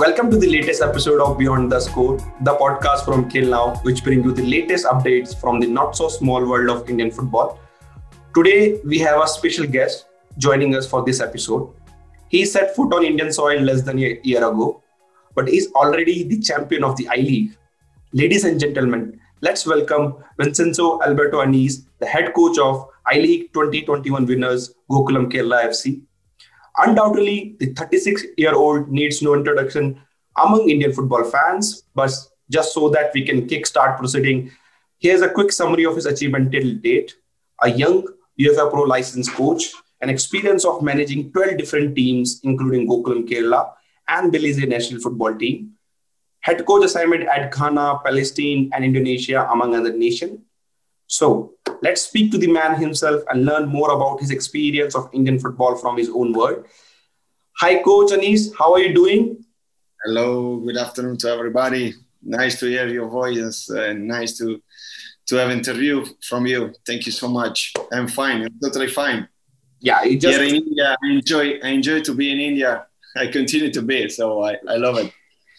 Welcome to the latest episode of Beyond the Score, the podcast from Khel Now, which brings you the latest updates from the not so small world of Indian football. Today, we have a special guest joining us for this episode. He set foot on Indian soil less than a year ago, but is already the champion of the I League. Ladies and gentlemen, let's welcome Vincenzo Alberto Annese, the head coach of I League 2021 winners Gokulam Kerala FC. Undoubtedly, the 36 year old needs no introduction among Indian football fans, but just so that we can kickstart proceeding, here's a quick summary of his achievement till date. A young UEFA Pro licensed coach, an experience of managing 12 different teams, including Gokulam Kerala and Belize national football team, head coach assignment at Ghana, Palestine, and Indonesia, among other nations. So let's speak to the man himself and learn more about his experience of Indian football from his own word. Hi, Coach Annese. How are you doing? Hello. Good afternoon to everybody. Nice to hear your voice and nice to to have an interview from you. Thank you so much. I'm fine. I'm totally fine. Yeah, you just... here in India, I enjoy. I enjoy to be in India. I continue to be, so I, I love it.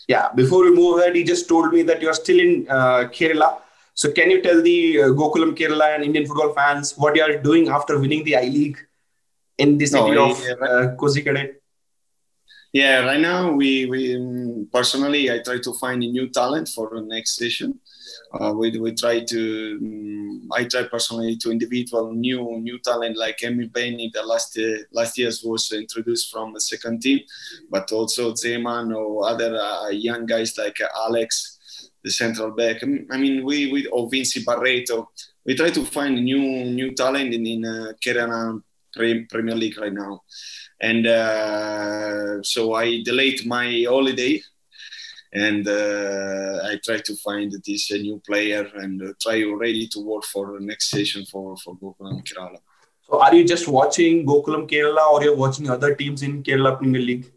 Yeah. Before we move ahead, he just told me that you're still in uh, Kerala so, can you tell the uh, Gokulam Kerala and Indian football fans what you are doing after winning the I League in the city no, of yeah, uh, Kozhikode? Yeah, right now we, we um, personally I try to find a new talent for the next season. Uh, we, we try to um, I try personally to individual new new talent like Emil Benny the last uh, last years was introduced from the second team, but also Zeman or other uh, young guys like Alex the central back. I mean, we we or Vincy Barretto. We try to find new new talent in in uh, Kerala Premier League right now, and uh, so I delayed my holiday, and uh, I try to find this uh, new player and uh, try already to work for the next season for for Gokulam Kerala. So, are you just watching Gokulam Kerala, or you're watching other teams in Kerala Premier League?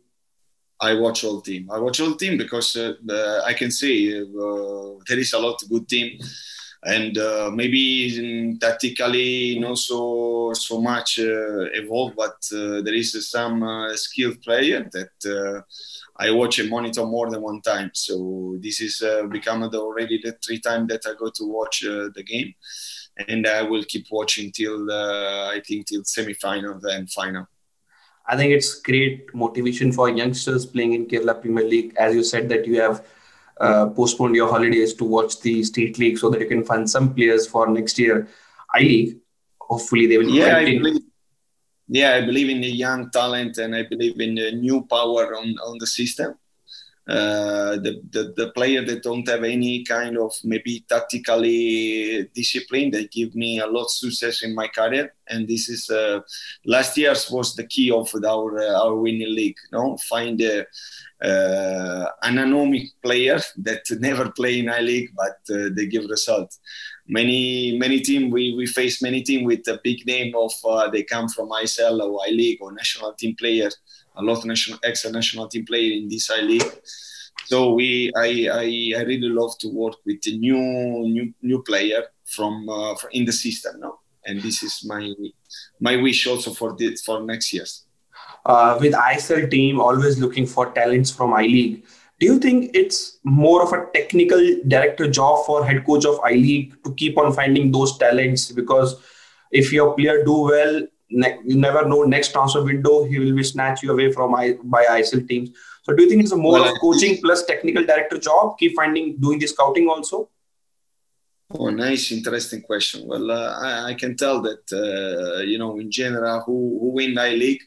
I watch all team. I watch all team because uh, I can see uh, there is a lot of good team, and uh, maybe tactically not so so much uh, evolved, but uh, there is some uh, skilled player that I watch and monitor more than one time. So this is become the, already the three time that I go to watch the game, and I will keep watching till I think till semi final and final. I think it's great motivation for youngsters playing in Kerala Premier League. As you said that you have uh, postponed your holidays to watch the state league so that you can find some players for next year I League. Hopefully they will. Yeah, I believe, yeah, I believe in the young talent and I believe in the new power on on the system. Uh, the, the, the player that don't have any kind of maybe tactically discipline. They give me a lot of success in my career. And this is uh, last year's was the key of our uh, our winning league no find a, uh, an anomic player that never play in I League but uh, they give result. Many many team we, we face many team with a big name of uh, they come from ISL or I League or national team players a lot of national ex national team player in this I league. So we, I, I, I really love to work with a new, new, new player from, uh, from in the system now, and this is my, my wish also for this for next years. Uh, with ISL team always looking for talents from I League, do you think it's more of a technical director job for head coach of I League to keep on finding those talents? Because if your player do well, ne- you never know next transfer window he will be snatch you away from I- by ISL teams. So do you think it's a more well, of coaching plus technical director job? Keep finding doing the scouting also. Oh, nice, interesting question. Well, uh, I, I, can tell that uh, you know in general who who win I League,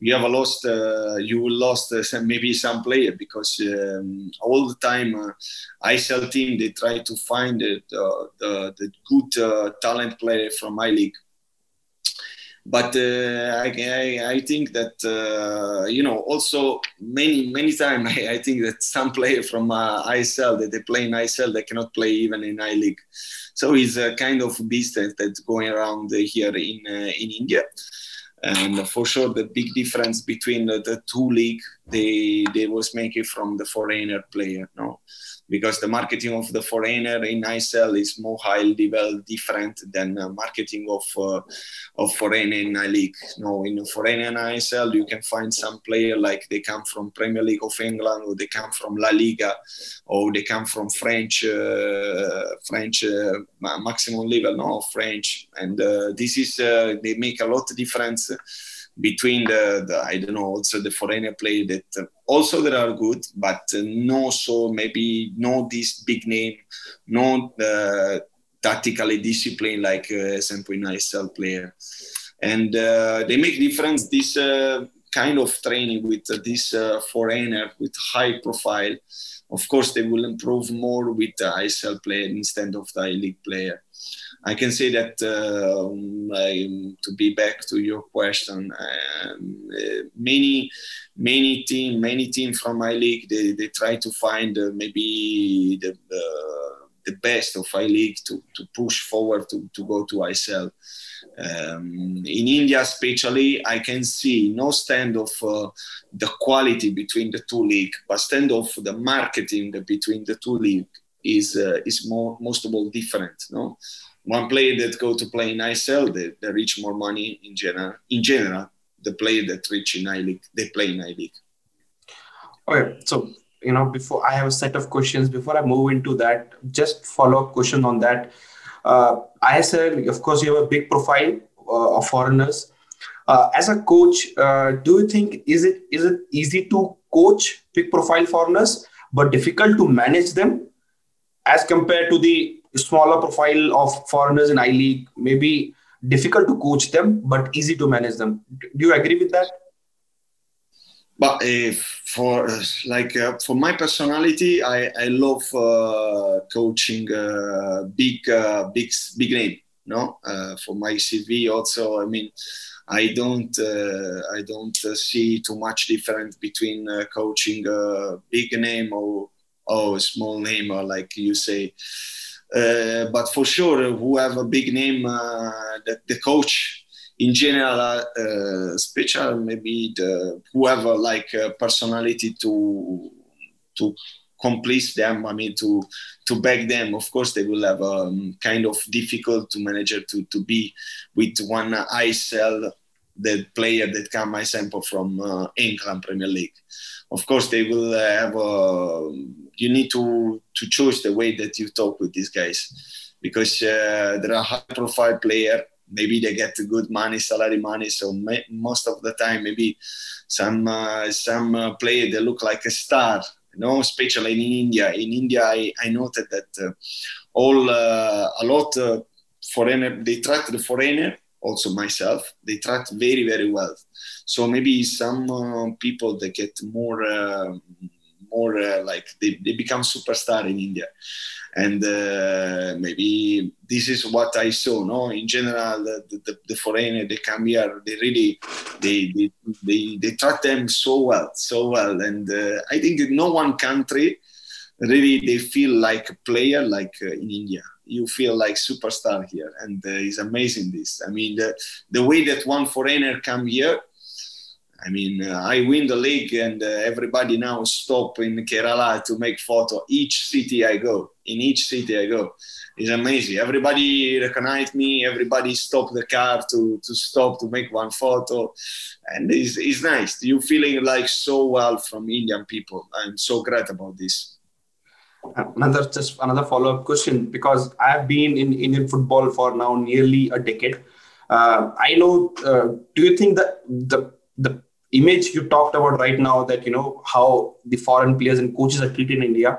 you have a lost uh, you will lost uh, maybe some player because um, all the time uh, ISL team they try to find the the, the good uh, talent player from my league but uh, I, I, think that uh, you know also many many times I, I, think that some player from uh, ISL that they play in ISL they cannot play even in I League, so it's a kind of business that's going around here in uh, in India. and for sure the big difference between the, the two league they they was making from the foreigner player no because the marketing of the foreigner in ISL is more high level different than uh, marketing of uh, of foreigner in I League. No, in foreigner in ISL you can find some player like they come from Premier League of England or they come from La Liga or they come from French uh, French uh, maximum level no French and uh, this is uh, they make a lot of difference between the, the, I don't know also the foreigner play that uh, also that are good, but uh, no so maybe no this big name, no uh, tactically disciplined like uh, example in ISL player, and uh, they make difference this uh, kind of training with this foreigner with high profile. Of course, they will improve more with the ISL player instead of the League player. I can say that um, to be back to your question, um, uh, many many team many team from my league they, they try to find uh, maybe the uh, the best of I league to, to push forward to, to go to ISL. Um, in India, especially, I can see no stand of uh, the quality between the two league, but stand of the marketing between the two league is uh, is more most of all different. No, one player that go to play in ISL, they, they reach more money in general. In general, the player that reach in I League, they play in I League. Okay, so you know, before I have a set of questions. Before I move into that, just follow up question on that. Uh, ISL, of course, you have a big profile uh, of foreigners. Uh, as a coach, uh, do you think is it is it easy to coach big profile foreigners, but difficult to manage them, as compared to the smaller profile of foreigners in I League, maybe difficult to coach them, but easy to manage them. Do you agree with that? But uh, for like uh, for my personality, I, I love uh, coaching uh, big big big name. No, for my CV also. I mean, I don't I don't see too much difference between coaching a big name or or a small name or like you say but for sure, who have a big name, uh, the, the coach in general, uh, special maybe the whoever like personality to to complete them. I mean, to to back them. Of course, they will have a um, kind of difficult to manager to to be with one ISL the player that come my sample from uh, England Premier League. Of course, they will have a you need to to choose the way that you talk with these guys. Because uh, there are high profile player. Maybe they get good money salary money. So most of the time maybe some uh, some uh, player they look like a star you know especially in india. In india i, I noted that uh, all uh, a lot uh, foreigner they track the foreigner also myself they track very very well. So maybe some people they get more more uh, like they, they become superstar in India. And uh, maybe this is what I saw. No, in general, the, the, the foreigner they come here, they really they they, they, they treat them so well, so well. And uh, I think no one country really they feel like a player like uh, in India. You feel like superstar here, and uh, it's amazing. This, I mean, the the way that one foreigner come here I mean, uh, I win the league, and uh, everybody now stop in Kerala to make photo. Each city I go, in each city I go, it's amazing. Everybody recognize me. Everybody stop the car to to stop to make one photo, and it's, it's nice. You feeling like so well from Indian people. I'm so great about this. Another just another follow up question because I've been in Indian football for now nearly a decade. Uh, I know. Uh, do you think that the the image you talked about right now that you know how the foreign players and coaches are treated in india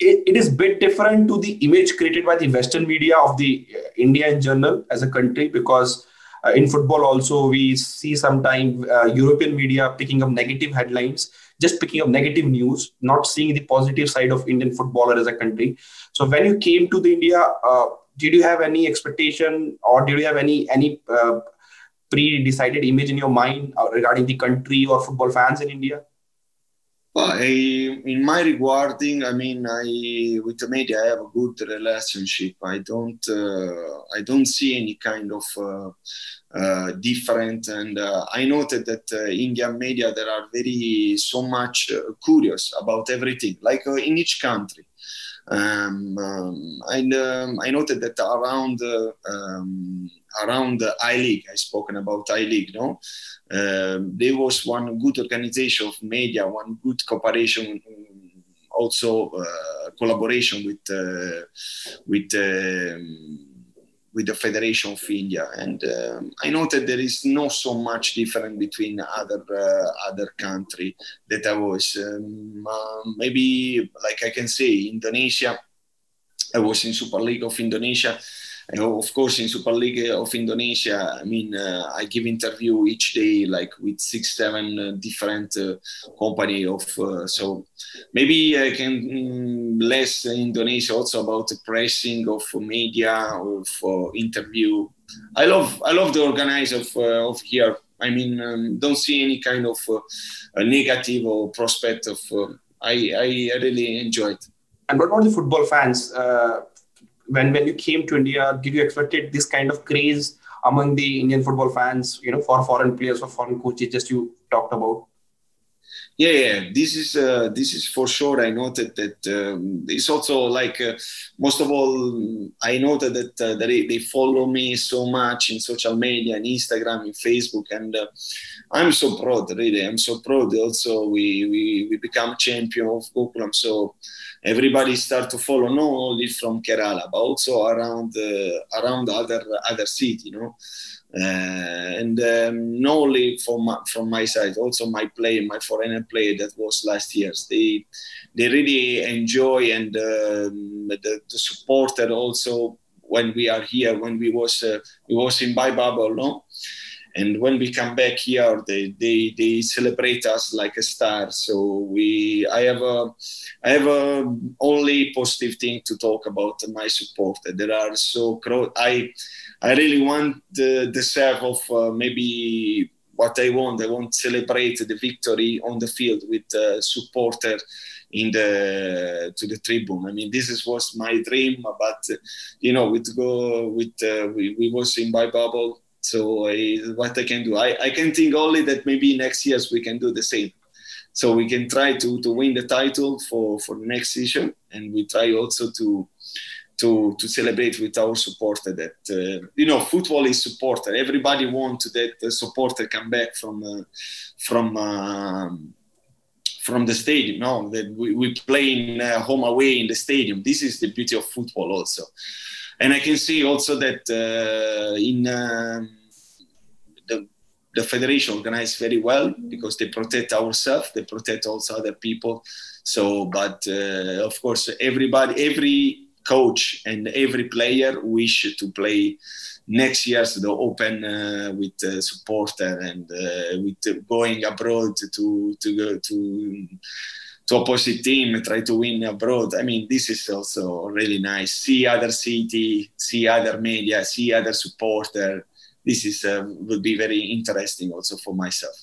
it, it is bit different to the image created by the western media of the uh, india in general as a country because uh, in football also we see sometimes uh, european media picking up negative headlines just picking up negative news not seeing the positive side of indian footballer as a country. So when you came to the india uh, did you have any expectation or did you have any any uh, pre-decided image in your mind uh, regarding the country or football fans in India? Well, I, in my regarding, I mean, I with the media, I have a good relationship. I don't, uh, I don't see any kind of uh, uh, different. And uh, I noted that uh, Indian media there are very so much curious about everything, like in each country. Um, um, and um, I noted that around um, around the I League, I spoken about I League, no, um, there was one good organization of media, one good cooperation, also uh, collaboration with uh, with. With the Federation of India, and um, I noted there is not so much different between other uh, other country that I was. Um, uh, maybe like I can say Indonesia. I was in Super League of Indonesia of course in super league of indonesia i mean uh, i give interview each day like with six seven uh, different uh, company of uh, so maybe i can mm, less indonesia also about the pressing of media of uh, interview. I love i love the organizer of, uh, of here. I mean um, don't see any kind of negative or prospect of I, I really enjoyed and what about the football fans when when you came to India, did you expected this kind of craze among the Indian football fans? You know, for foreign players or foreign coaches, just you talked about. Yeah, yeah, this is uh, this is for sure. I noted that um, it's also like uh, most of all, I noted that uh, they, they follow me so much in social media, in Instagram, in Facebook, and uh, I'm so proud. Really, I'm so proud. Also, we we we become champion of Gokulam, so everybody start to follow not only from Kerala but also around uh, around other other city, you know. Uh, and um, not only from my, from my side, also my play, my foreigner play that was last year's. They they really enjoy and um, the, the supporter also when we are here when we was uh, we was in bubble, no and when we come back here they, they they celebrate us like a star. So we i have a i have a only positive thing to talk about my support there are so i i really want the deserve of uh, maybe what i want. I want to celebrate the victory on the field with uh, supporter in the to the tribune. I mean, this is, was my dream, but you know, with go with uh, we, we was in by bubble so I, what I can do, I, I can think only that maybe next years we can do the same. So we can try to, to win the title for, for next season, and we try also to to to celebrate with our supporter that uh, you know football is supporter. Everybody wants that the supporter come back from uh, from. Um, from the stadium, no, that we, we play in uh, home away in the stadium. This is the beauty of football, also and I can see also that uh, in um, the the federation organized very well because they protect ourselves, they protect also other people. So, but uh, of course, everybody, every coach and every player wish to play next year's the open uh, with uh, supporter and uh, with going abroad to to go to to opposite team try to win abroad. I mean, this is also really nice. See other city, see other media, see other supporter. This is uh, will be very interesting also for myself.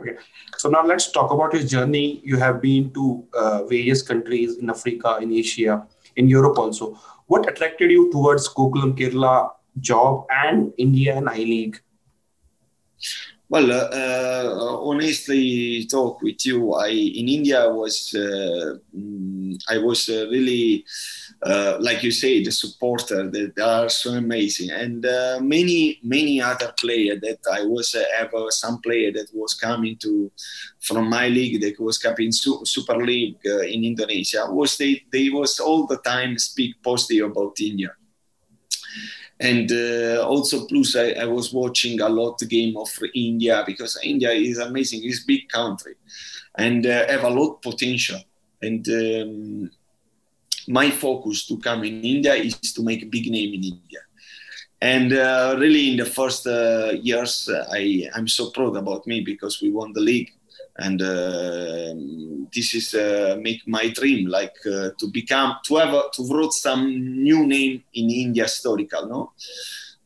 Okay, so now let's talk about your journey. You have been to uh, various countries in Africa, in Asia, in Europe also. What attracted you towards Gokulam Kerala job and India and I League? Well, uh, uh, honestly, talk with you. I in India was uh, mm, I was uh, really uh, like you say the supporter. That they are so amazing, and uh, many many other players that I was ever some player that was coming to from my league that was coming su- Super League in Indonesia was they they was all the time speak positive about India and uh, also plus I, I, was watching a lot the game of India because India is amazing. It's big country and uh, have a lot potential. And um, my focus to come in India is to make a big name in India. And uh, really, in the first uh, years, I, I'm so proud about me because we won the league and uh, this is uh, make my dream like uh, to become to have to wrote some new name in India historical no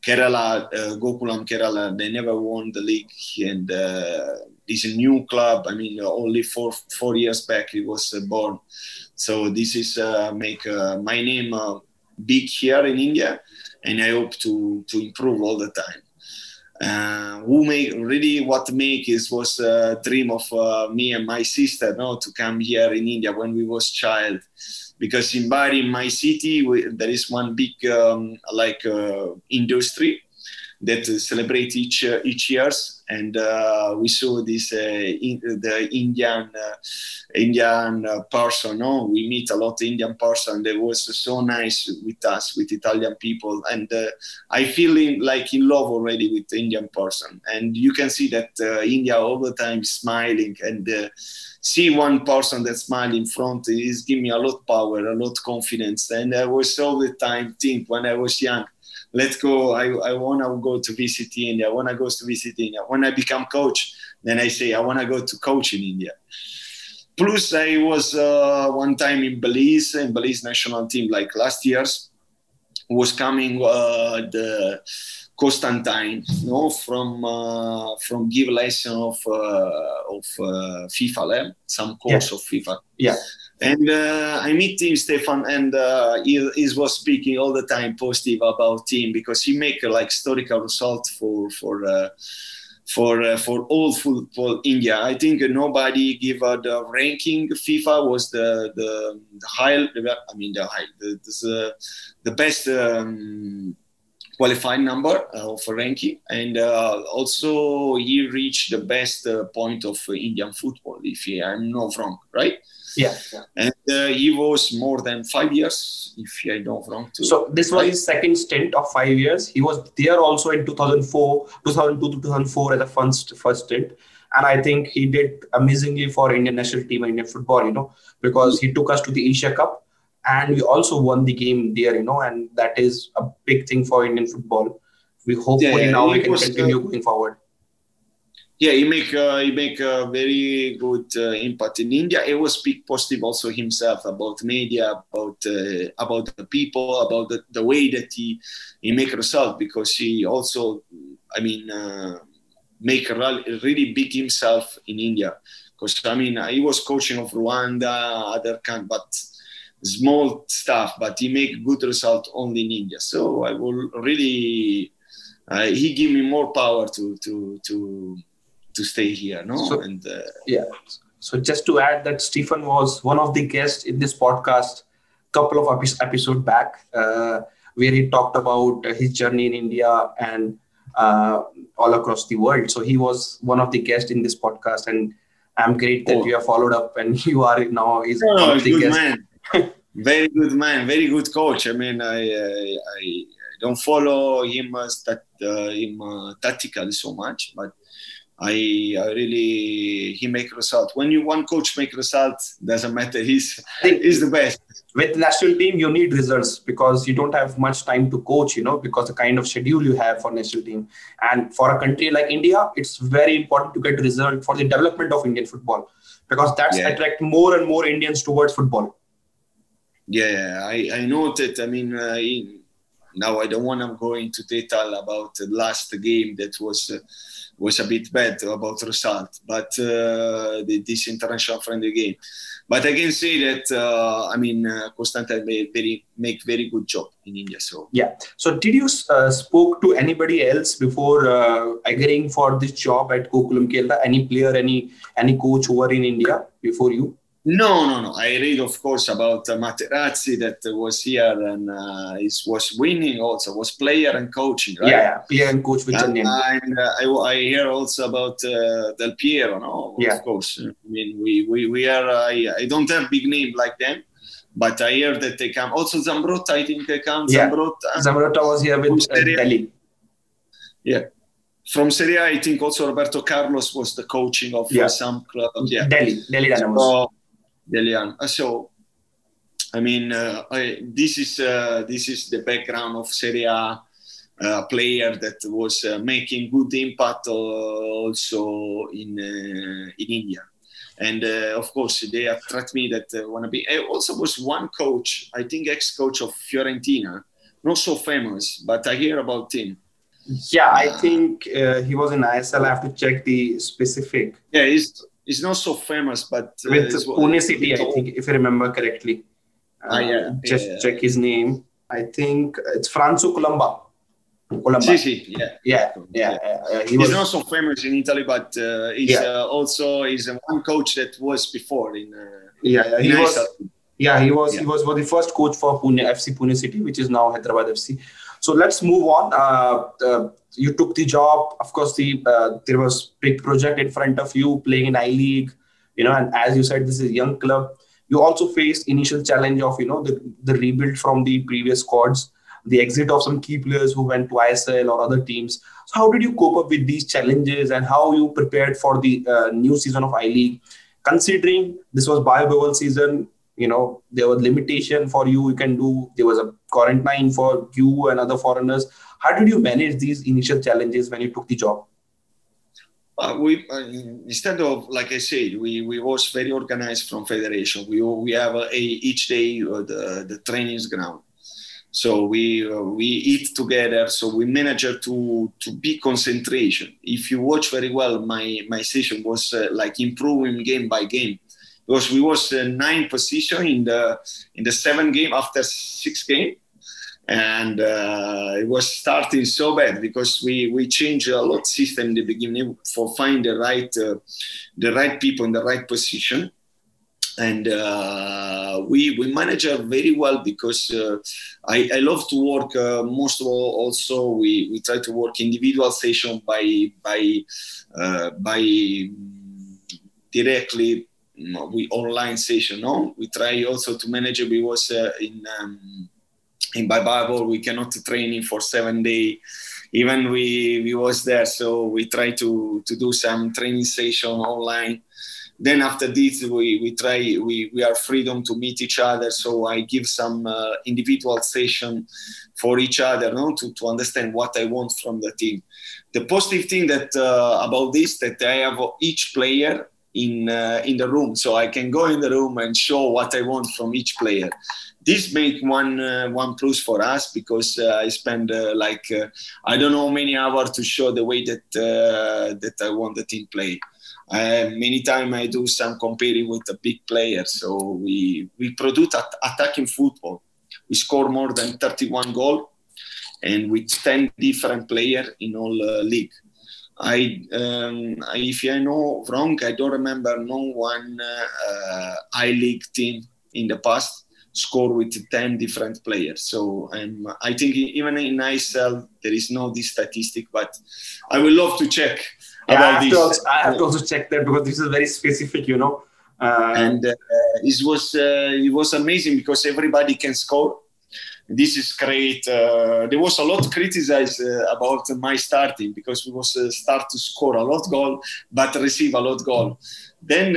Kerala uh, Gokulam Kerala they never won the league and uh, this new club. I mean, only four four years back it was uh, born. So this is uh, make my name big here in India, and I hope to to improve all the time. Uh, who make really what make is was a dream of uh, me and my sister no to come here in India when we was child. Because in Bari, my city, we, there is one big um, like uh, industry that celebrate each uh, each years, and uh, we saw this uh, in, the Indian uh, Indian uh, person. No, we meet a lot of Indian person. They was so nice with us, with Italian people, and I feel in, like in love already with the Indian person. And you can see that India all the time smiling and see one person that smile in front is give me a lot power, a lot confidence. And I was all the time think when I was young, let's go. I, I want to go to visit India. I want to go to visit India. When I become coach, then I say I want to go to coach in India. Plus, I was uh, one time in Belize, in Belize national team, like last year's was coming uh, the Constantine, you know, from uh, from give lesson of uh, of uh, FIFA, some course yeah. of FIFA. Yeah. And uh, I meet him, Stefan, and uh, he, he, was speaking all the time positive about him because he make a, like historical result for for uh, for uh, for all football India. I think nobody give uh, the ranking. FIFA was the the, the high. I mean the high the the, the best. Um, qualified number uh, of ranking and uh, also he reached the best uh, point of indian football if i'm not wrong right yeah, yeah. and uh, he was more than five years, if I don't wrong. Too. So this was his second stint of five years. He was there also in 2004, 2002 to 2004 as a first first stint, and I think he did amazingly for Indian national team and Indian football. You know, because he took us to the Asia Cup, and we also won the game there. You know, and that is a big thing for Indian football. We hopefully yeah, now we can continue uh, going forward yeah, he make uh, he make a very good uh, impact in India. He was speak positive also himself about media, about uh, about the people, about the, the way that he he make result because he also, I mean, uh, make really big himself in India. Because I mean, he was coaching of Rwanda, other kind, but small stuff, but he make good result only in India. So I will really, he give me more power to to to to stay here no? So, and uh, yeah. So just to add that stephen was one of the guests in this podcast couple of episode back uh, where he talked about his journey in india and uh, all across the world. So he was one of the guests in this podcast and i'm great that oh. you have followed up and you are now is oh, one of the guests. man. Very good man. Very good coach. I mean i i, I don't follow him as that uh, him uh, tactically so much but I, I really he make result. When you one coach make result, doesn't matter. He's he's the best. With national team, you need results because you don't have much time to coach. You know because the kind of schedule you have for national team, and for a country like India, it's very important to get result for the development of Indian football because that's yeah. attract more and more Indians towards football. Yeah, I I know that. I mean. Uh, now I don't want to go into detail about the last game that was uh, was a bit bad about result, but uh, the, this international friendly game. But I can say that uh, I mean uh, Constantine made very make very good job in India. So yeah. So did you uh, spoke to anybody else before uh, agreeing for this job at Gokulam Kerala? Any player, any any coach over in India before you? No, no, no. I read, of course, about uh, Materazzi that was here and uh, was winning also, was player and coaching, right? Yeah, player and coach with and, and uh, I, I, hear also about uh, Del Piero, no? Yeah. Of course. I mean, we, we, we are, I, I don't have big name like them, but I hear that they come. Also, Zambrotta, I think they come. Yeah. Zambrotta. Zambrotta was here with uh, Delhi. Yeah. From Serie A, I think also Roberto Carlos was the coaching of yeah. some clubs. Yeah. Delhi, Delhi Dynamos. So, Delian. Uh, so, I mean, uh, I, this is uh, this is the background of Serie A uh, player that was uh, making good impact uh, also in in India, and of course they attract me that want to be. I also was one coach, I think ex-coach of Fiorentina, not so famous, but I hear about him. Yeah, I uh, think uh, he was in ISL. I have to check the specific. Yeah, he's he's not so famous, but uh, with Pune City, I think, if I remember correctly. Uh, yeah, just yeah, check his name. I think it's Franco Colomba. Colomba. Sí, sí, yeah. Yeah, yeah. yeah. He he's not so famous in Italy, but uh, he's uh, also he's one coach that was before in. Uh, yeah, he was. Yeah, he was. Yeah. He was, was the first coach for Pune FC Pune City, which is now Hyderabad FC. So let's move on. Uh, uh, you took the job. Of course, the uh, there was big project in front of you, playing in I League. You know, and as you said, this is a young club. You also faced initial challenge of you know the the rebuild from the previous squads the exit of some key players who went to ISL or other teams. So how did you cope up with these challenges and how you prepared for the uh, new season of I League? Considering this was bio season, you know there was limitation for you. You can do there was a quarantine for you and other foreigners. How did you manage these initial challenges when you took the job? Uh, we uh, instead of like I said, we, we was very organized from federation. We we have a, each day uh, the the training ground so we uh, we eat together so we manage to to be concentration if you watch very well my my session was uh, like improving game by game because we was uh, nine position in the in the seven game after six game. And uh, it was starting so bad because we we changed a lot system in the beginning for find the right uh, the right people in the right position. And uh, we we manage very well because uh, I, I love to work uh, most of all also we, we try to work individual session by by uh, by directly we online session no? We try also to manage was uh, in um, in Bible we cannot training for seven day. Even we we was there so we try to to do some training session online. Then after this we, we try we, we are freedom to meet each other so i give some uh, individual session for each other no? to, to understand what i want from the team. The positive thing that uh, about this that i have each player in uh, in the room so i can go in the room and show what i want from each player this make one uh, one plus for us because uh, I spend uh, like uh, I don't know many hours to show the way that uh, that I want the team play. Uh, many times I do some comparing with the big players. So we we produce at- attacking football. We score more than 31 goals, and with 10 different players in all league. I, um, if I know wrong, I don't remember no one uh, I League team in the past score with 10 different players. So um, I think even in ISL, there is no this statistic, but I would love to check yeah, I have, to also, I have to also check that because this is very specific, you know. Uh, and uh, it was uh, it was amazing because everybody can score. This is great. Uh, there was a lot criticized uh, about my starting because we was uh, start to score a lot goal but receive a lot goal. Then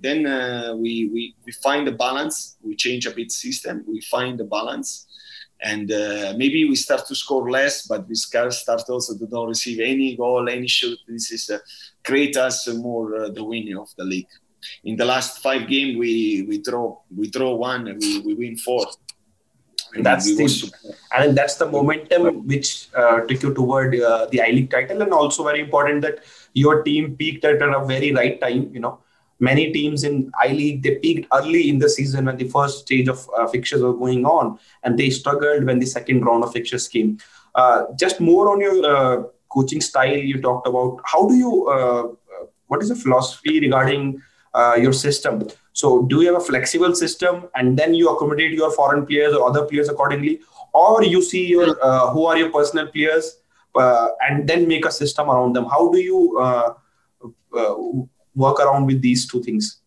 then we, we we find the balance. We change a bit system. We find the balance and uh, maybe we start to score less, but we start also to don't receive any goal, any shoot. This is uh, create us more uh, the winner of the league. In the last five game, we we draw we draw one and we, we win four. And that's the, and that's the momentum which uh, took you toward uh, the I League title, and also very important that your team peaked at a very right time. You know, many teams in I League they peaked early in the season when the first stage of uh, fixtures were going on, and they struggled when the second round of fixtures came. Uh, just more on your uh, coaching style, you talked about. How do you? Uh, what is the philosophy regarding uh, your system? So, do you have a flexible system, and then you accommodate your foreign players or other players accordingly, or you see your who are your personal players, and then make a system around them? How do you? work around with these two things?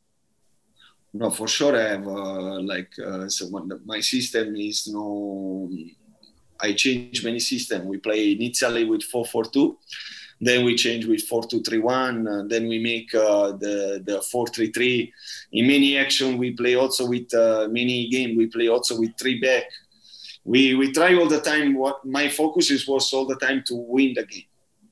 No, for sure. I have uh, like uh, so my system is no. I change many system. We play initially with four four two, then we change with four two three one. Uh, then we make uh, the the four three three. In mini action, we play also with uh, many game. We play also with three back. We we try all the time. What my focus is was all the time to win the game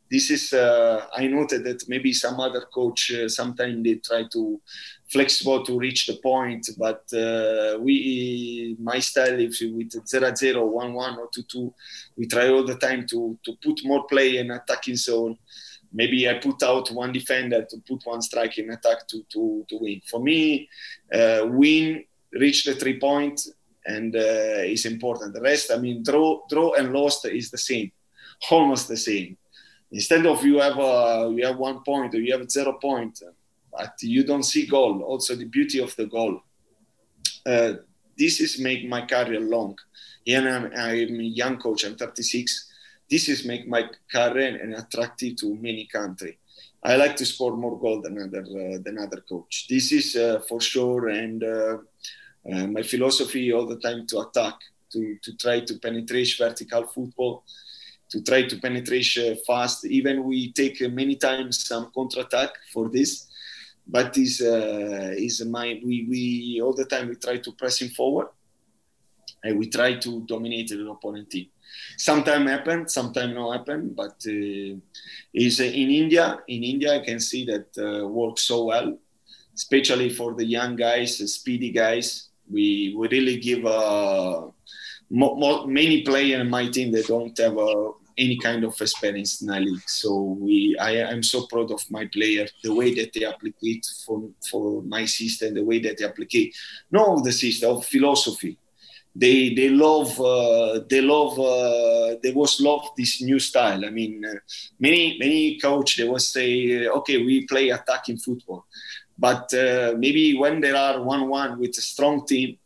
this is uh, I noted that maybe some other coach uh, sometimes they try to flexible to reach the point, but uh, we my style if with 0-0, 1-1 or 2-2, we try all the time to to put more play in attacking zone. Maybe I put out one defender to put one strike in attack to to, to win. For me, uh, win, reach the three point, and uh, is important. The rest, I mean, draw draw and lost is the same, almost the same instead of you have a, you have one point or you have zero point, but you don't see goal. Also, the beauty of the goal. Uh, this is make my career long. And I'm, I'm a young coach. I'm 36. This is make my career and attractive to many country. I like to score more goal than other uh, than other coach. This is uh, for sure, and uh, uh, my philosophy all the time to attack, to to try to penetrate vertical football to try to penetrate uh, fast. Even we take uh, many times some counter attack for this, but is uh, is my we we all the time we try to press him forward, and we try to dominate the opponent team. Sometimes happen, sometimes not happen, but uh, is in India. In India, I can see that uh, works so well, especially for the young guys, the speedy guys. We we really give a mo- mo- many players in my team that don't have uh, any kind of experience in a league. So we, I, am so proud of my player, the way that they apply for for my system, the way that they apply, not the system of philosophy. They they love uh, they love uh, they was love this new style. I mean, uh, many many coach they will say, okay, we play attacking football, but uh, maybe when there are one one with a strong team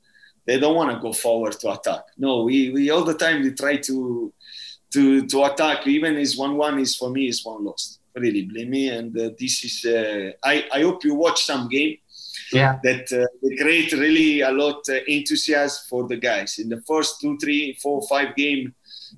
they don't want to go forward to attack. No, we, we all the time we try to to to attack. Even is one one is for me is one lost. Really, blame me. And uh, this is uh, I I hope you watch some game. Yeah. That uh, they create really a lot uh, enthusiasm for the guys. In the first two, three, four, five game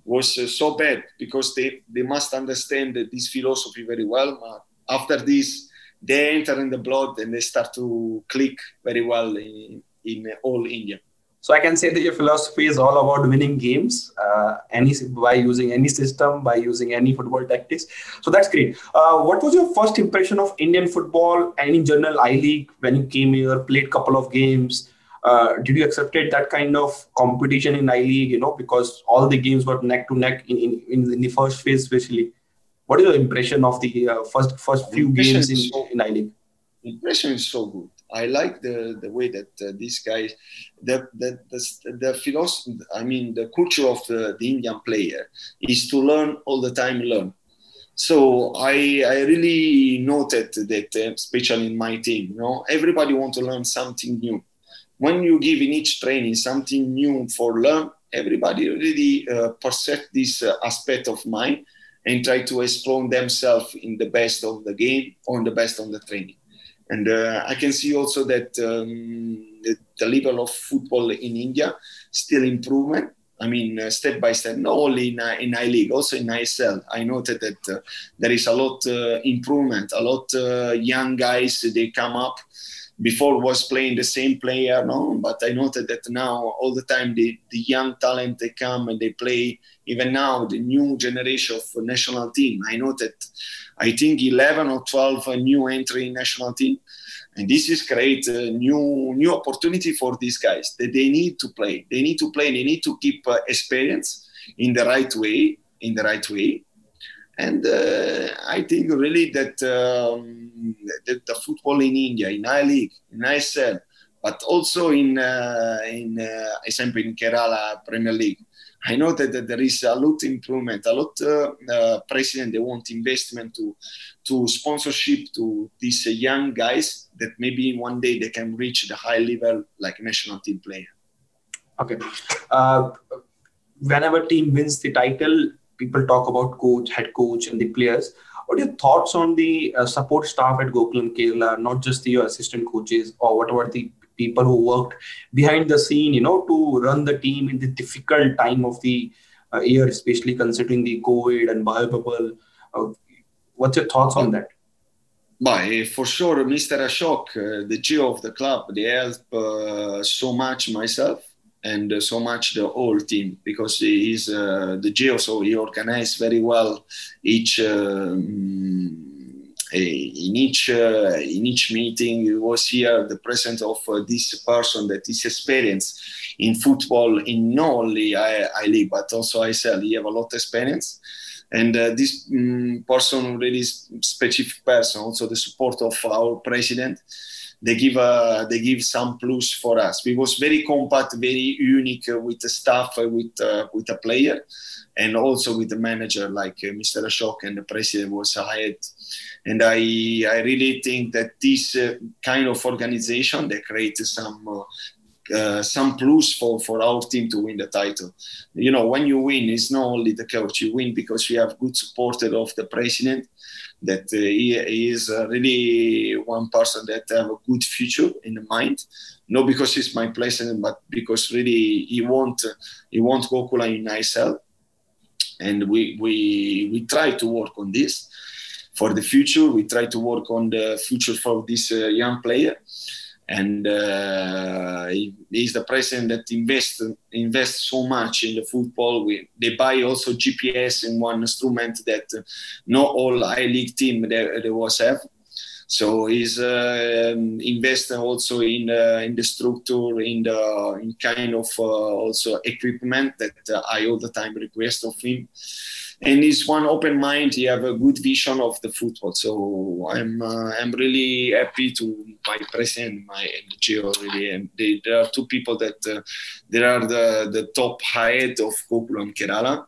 was uh, so bad because they they must understand this philosophy very well. But after this, they enter in the blood and they start to click very well in, in all India. So I can say that your philosophy is all about winning games, uh, any by using any system, by using any football tactics. So that's great. Uh, what was your first impression of Indian football and in general I League when you came here, played couple of games? Uh, did you accepted that kind of competition in I League? You know, because all the games were neck to neck in, in, in the first phase, especially. What is your impression of the uh, first first few games in, so, in I League? Impression is so good I like the, the way that uh, these guys, the, the, the, the philosophy, I mean, the culture of the, the Indian player is to learn all the time, learn. So I, I really noted that, uh, especially in my team, you know, everybody want to learn something new. When you give in each training something new for learn, everybody really uh, this uh, aspect of mine and try to explore themselves in the best of the game or in the best of the training. And uh, I can see also that um, the, the, level of football in India still improvement. I mean, uh, step by step, not only in, uh, in I League, also in ISL. I noted that uh, there is a lot uh, improvement. A lot uh, young guys they come up. Before was playing the same player, no, but I noted that now all the time the, the young talent they come and they play. Even now, the new generation of national team. I know that I think 11 or 12 new entry national team. And this is create a new new opportunity for these guys that they need to play. They need to play. They need to keep uh, experience in the right way. In the right way. And uh, I think really that, um, that the football in India, in I League, in ISL, but also in uh, in uh, example in Kerala Premier League, I know that, that there is a lot improvement, a lot uh, uh, president they want investment to to sponsorship to these uh, young guys that maybe one day they can reach the high level like national team player. Okay, uh, whenever team wins the title, people talk about coach, head coach, and the players. What are your thoughts on the uh, support staff at Gokulam Kerala? Not just the assistant coaches or whatever the people who worked behind the scene, you know, to run the team in the difficult time of the uh, year, especially considering the COVID and biobubble. Uh, what's your thoughts on that? By for sure, Mr. Ashok, uh, the CEO of the club, they help uh, so much myself and uh, so much the whole team because he is uh, the CEO, so he organized very well each um, in each uh, in each meeting it was here the presence of uh, this person that is experienced in football in not only I, I League but also ISL he have a lot of experience and uh, this um, person really specific person also the support of our president they give a, they give some plus for us. We was very compact, very unique with the staff, with uh, with a player, and also with the manager like uh, Mr. Ashok and the president was hired. And I I really think that this uh, kind of organization they create some uh, uh, some plus for, for our team to win the title. You know, when you win, it's not only the coach. You win because you have good support of the president. That uh, he, he, is uh, really one person that have a good future in mind. Not because he's my president, but because really he want he want Gokula in ISL, and we we we try to work on this for the future. We try to work on the future for this uh, young player and uh, he, he's the president that invests invests so much in the football. We, they buy also GPS in one instrument that not all I League team there, was have. So he's uh, investing also in uh, in the structure, in the in kind of uh, also equipment that I all the time request of him and he's one open mind. He have a good vision of the football. So I'm uh, I'm really happy to my president, my and Geo really. And they, there are two people that uh, there are the the top head of Gokulam Kerala,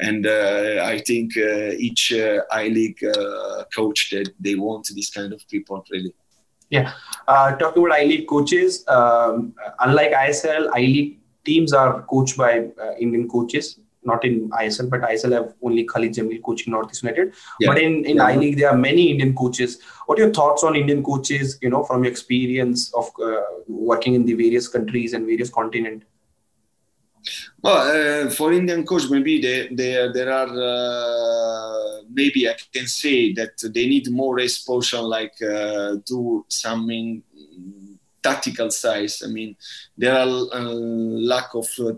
and uh, I think uh, each uh, I League uh, coach that they want this kind of people really. Yeah, talking about I League coaches, um, unlike ISL, I League teams are coached by Indian coaches not in ISL, but ISL have only Khalid Jamil coaching Northeast United. Yeah. But in, in yeah. I League, there are many Indian coaches. What are your thoughts on Indian coaches, you know, from your experience of uh, working in the various countries and various continents? Well, uh, for Indian coach, maybe they, they, there are, uh, maybe I can say that they need more exposure, like uh, do something tactical size. I mean, there are uh, lack of uh,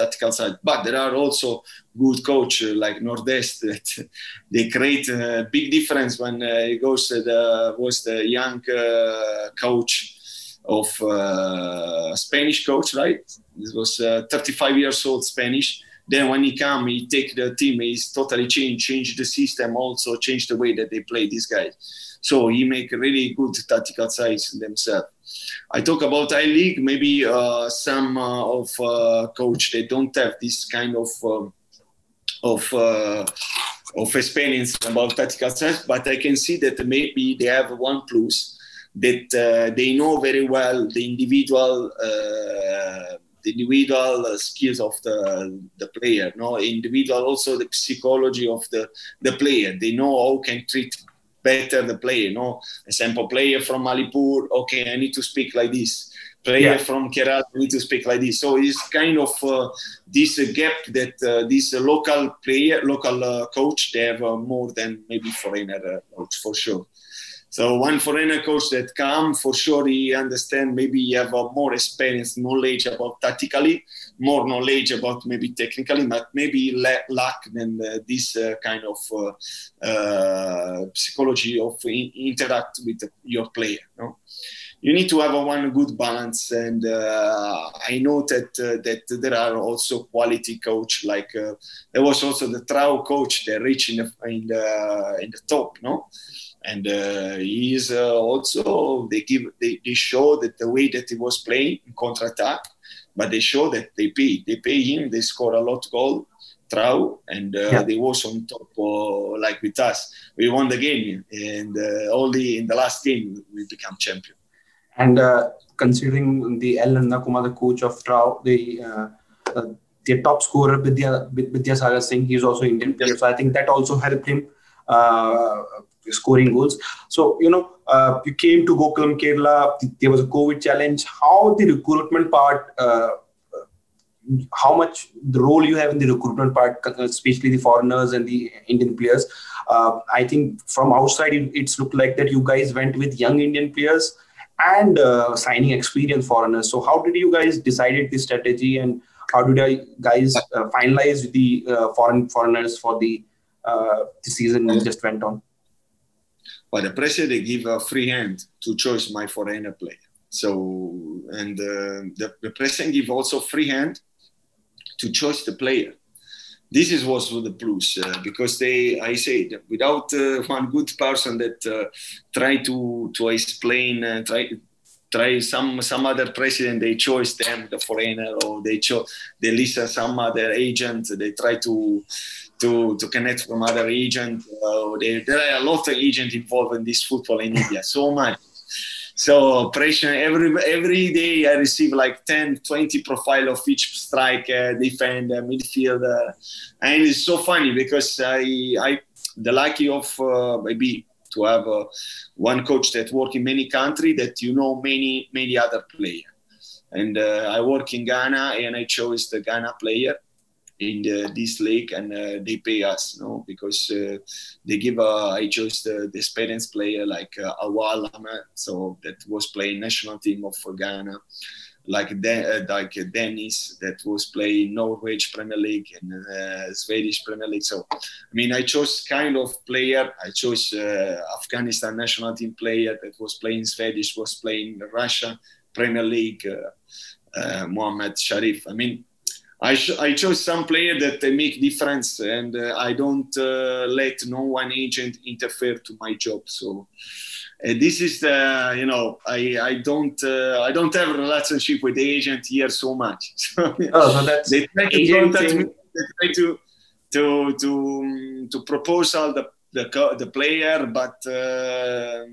tactical size, but there are also good coach uh, like Nordest that they create a big difference when he goes the was the young coach of Spanish coach, right? This was 35 years old Spanish. Then when he come, he take the team. He's totally changed, changed the system, also changed the way that they play these guys. So he make really good tactical sides themselves. I talk about I League. Maybe uh, some uh, of uh, coach they don't have this kind of um, of uh, of experience about tactical sides, but I can see that maybe they have one plus that uh, they know very well the individual uh, the individual skills of the the player no individual also the psychology of the the player they know how can treat better the player. No, example, player from Manipur, okay, I need to speak like this. Player yeah. from Kerala, need to speak like this. So it's kind of uh, this uh, gap that uh, this uh, local player, local uh, coach, they have uh, more than maybe foreigner coach for sure. So one foreigner coach that come for sure he understand maybe he have a more experience, knowledge about tactically, more knowledge about maybe technically, but maybe lack than uh, this uh, kind of uh, uh psychology of in- interact with your player. No? You need to have a one good balance, and uh, I know that uh, that there are also quality coach. Like there was also the Trau coach that reached in the in the, in the top, no and uh, he's uh, also they give they, they show that the way that he was playing in counter attack, but they show that they pay they pay him they score a lot goal Trau and uh, yeah. they was on top uh, like with us we won the game and uh, only in the last game we become champion and uh, considering the El Kumar the coach of Trau the the top scorer Vidya Vidya Sagar Singh he's also Indian yes. so I think that also helped him uh, scoring goals. So, you know, uh, you came to Gokulam Kerala, there was a COVID challenge. How the recruitment part, uh, how much the role you have in the recruitment part, especially the foreigners and the Indian players. Uh, I think from outside, it, it's looked like that you guys went with young Indian players and uh, signing experienced foreigners. So how did you guys decided this strategy and how did you guys uh, finalize the uh, foreign foreigners for the the season just went on? But the president they give a free hand to choose my foreigner player. So and uh, the, the president give also free hand to choose the player this is was the plus uh, because they i said without uh, one good person that uh, try to to explain uh, try try some some other president they choose them the foreigner or they chose they listen some other agent they try to to to connect from other agent uh, they, there are a lot of agents involved in this football in india so much. So operation every every day I receive like 10, 20 profile of each striker, defender, midfielder, and it's so funny because I I the lucky of uh, maybe to have uh, one coach that work in many country that you know many many other player, and uh, I work in Ghana and I chose the Ghana player in the, this league and uh, they pay us no because uh, they give uh, I chose the, the experienced player like uh, Awal so that was playing national team of Ghana. Like De- uh, like Dennis that was playing Norwich Premier League and uh, Swedish Premier League. So I mean I chose kind of player. I chose uh, Afghanistan national team player that was playing Swedish was playing Russia Premier League Mohamed Sharif. I mean I, sh- I chose some player that make difference and uh, I don't uh, let no one agent interfere to my job. So uh, this is the you know I I don't uh, I don't have a relationship with the agent here so much. So, oh, so that's they try to contact me. They try to to to um, to proposal the the the player, but uh,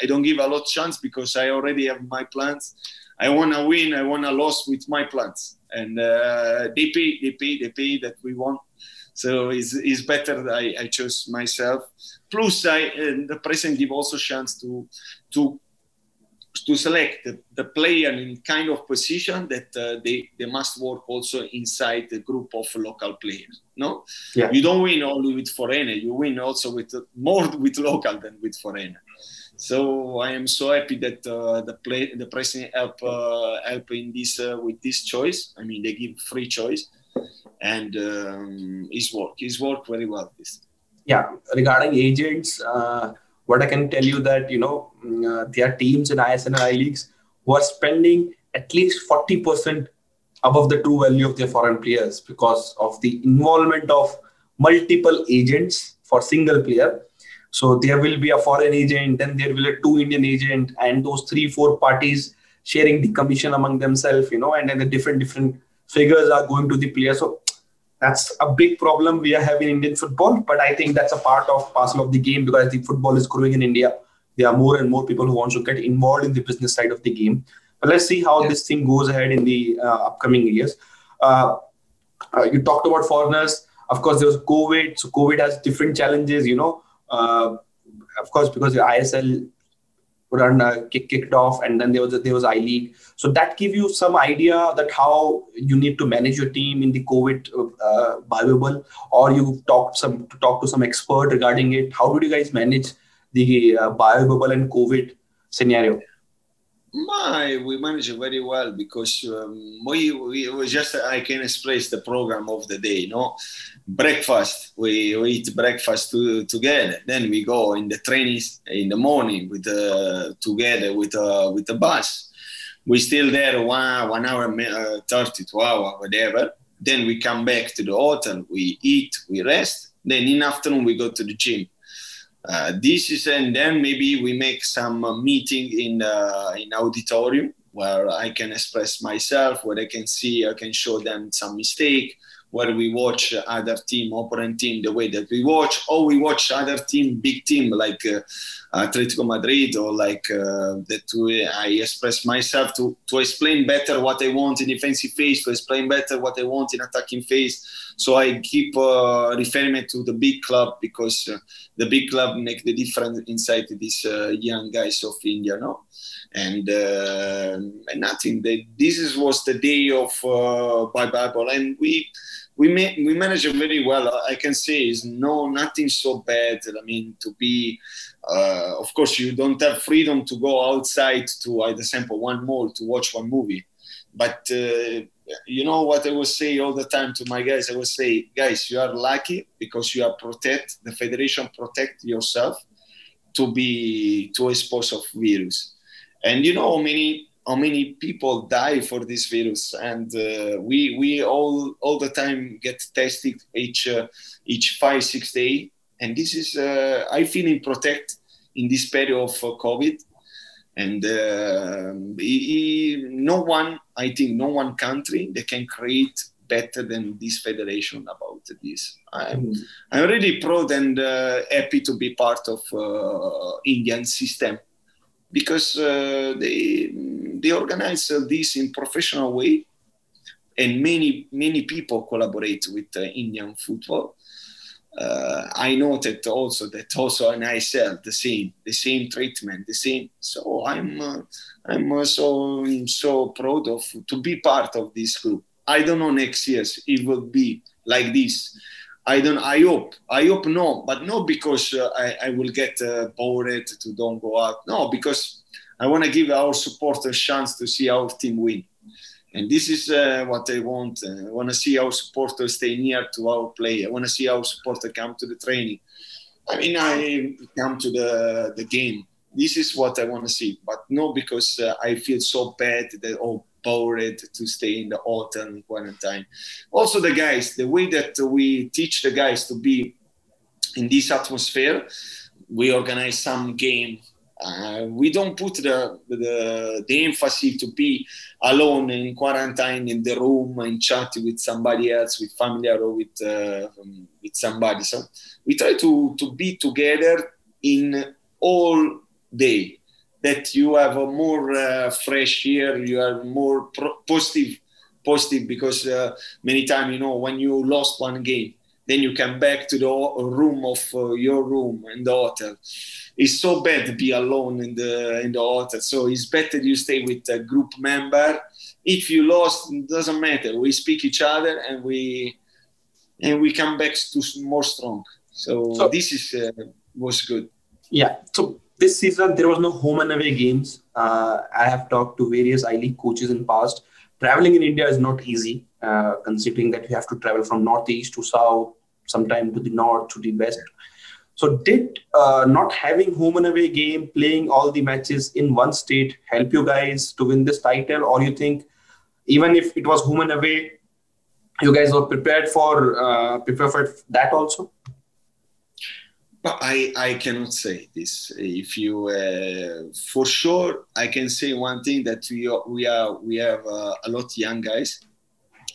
I don't give a lot chance because I already have my plans. I wanna win. I wanna lose with my plans and uh, DP, DP, pay that we want. So it's, it's better that I, I chose myself. Plus, I the president give also chance to to to select the, the player in kind of position that uh, they, they must work also inside the group of local players. No, yeah. you don't win only with foreigner. You win also with more with local than with foreigner. So I am so happy that uh, the play, the president help uh, help in this uh, with this choice. I mean, they give free choice, and um, it's work. It's work very well. This. Yeah, regarding agents, uh, what I can tell you that you know mm, uh, there are teams in ISL and I leagues who are spending at least forty percent above the true value of their foreign players because of the involvement of multiple agents for single player so there will be a foreign agent, then there will be a two Indian agent, and those three, four parties sharing the commission among themselves, you know, and then the different different figures are going to the player. So that's a big problem we are having in Indian football. But I think that's a part of parcel of the game because the football is growing in India. There are more and more people who want to get involved in the business side of the game. But let's see how yeah. this thing goes ahead in the uh, upcoming years. Uh, uh, you talked about foreigners. Of course, there was COVID. So COVID has different challenges. You know, uh, of course, because the ISL run uh, kick, kicked off, and then there was a, there was I League. So that give you some idea that how you need to manage your team in the COVID uh, bubble, or you talk some to talk to some expert regarding it. How did you guys manage the uh, bubble and COVID scenario? My, we manage it very well because um, we, we, just I can express the program of the day. You know, breakfast we, we eat breakfast to, together. Then we go in the trainings in the morning with uh, together with uh, with the bus. We still there one one hour uh, thirty two hour whatever. Then we come back to the hotel. We eat, we rest. Then in afternoon we go to the gym uh, this is and then maybe we make some uh, meeting in uh, in auditorium where I can express myself, where I can see, I can show them some mistake, where we watch other team, opponent team, the way that we watch, or we watch other team, big team like uh, Atletico Madrid, or like uh, that we, I express myself to, to explain better what I want in defensive phase, to explain better what I want in attacking phase. So I keep uh, referring to the big club because uh, the big club make the difference inside these young guys of India, no? And, and nothing. They, this is, was the day of uh, Bible, and we we may, we manage it very well. I can say is no nothing so bad. I mean to be, uh, of course you don't have freedom to go outside to, for example, one mall to watch one movie, but uh, you know what I will say all the time to my guys. I will say, guys, you are lucky because you are protect the federation protect yourself to be to expose of virus, and you know many how many people die for this virus and uh, we we all all the time get tested each uh, each five six day. And this is uh, i feel in protect in this period of uh, covid. And he, he, no one i think no one country that can create better than this federation about this. I'm mm. i'm really proud and uh, happy to be part of uh, indian system because they they organize this in professional way, and many many people collaborate with uh, Indian football. Uh, I noted also that also in ISL the same, the same treatment, the same. So I'm uh, I'm so so proud of to be part of this group. I don't know next years it will be like this. I don't. I hope. I hope no, but not because uh, I, I will get uh, bored to don't go out. No, because I want to give our supporters a chance to see our team win. And this is uh, what I want. Uh, I want to see our supporters stay near to our play. I want to see our supporters come to the training. I mean, I come to the, the game. This is what I want to see. But not because uh, I feel so bad that, oh, bored to stay in the hotel quarantine. Also, the guys, the way that we teach the guys to be in this atmosphere, we organize some game uh, we don't put the, the, the emphasis to be alone in quarantine in the room and chat with somebody else, with family or with uh, with somebody. So we try to to be together in all day. That you have a more uh, fresh year, you are more pro- positive, positive because uh, many times you know when you lost one game, then you come back to the room of uh, your room in the hotel. It's so bad to be alone in the in the hotel. So it's better you stay with a group member. If you lost it doesn't matter. We speak each other and we and we come back to more strong. So, so this is uh, was good. Yeah. So this season there was no home and away games uh, i have talked to various i league coaches in past traveling in india is not easy uh, considering that you have to travel from northeast to south, sometime to the north to the west. So, did uh, not having home and away game, playing all the matches in one state, help you guys to win this title, or you think even if it was home and away, you guys were prepared for uh, prepared for that also? I, I cannot say this. If you, uh, for sure, I can say one thing that we are, we are we have uh, a lot young guys,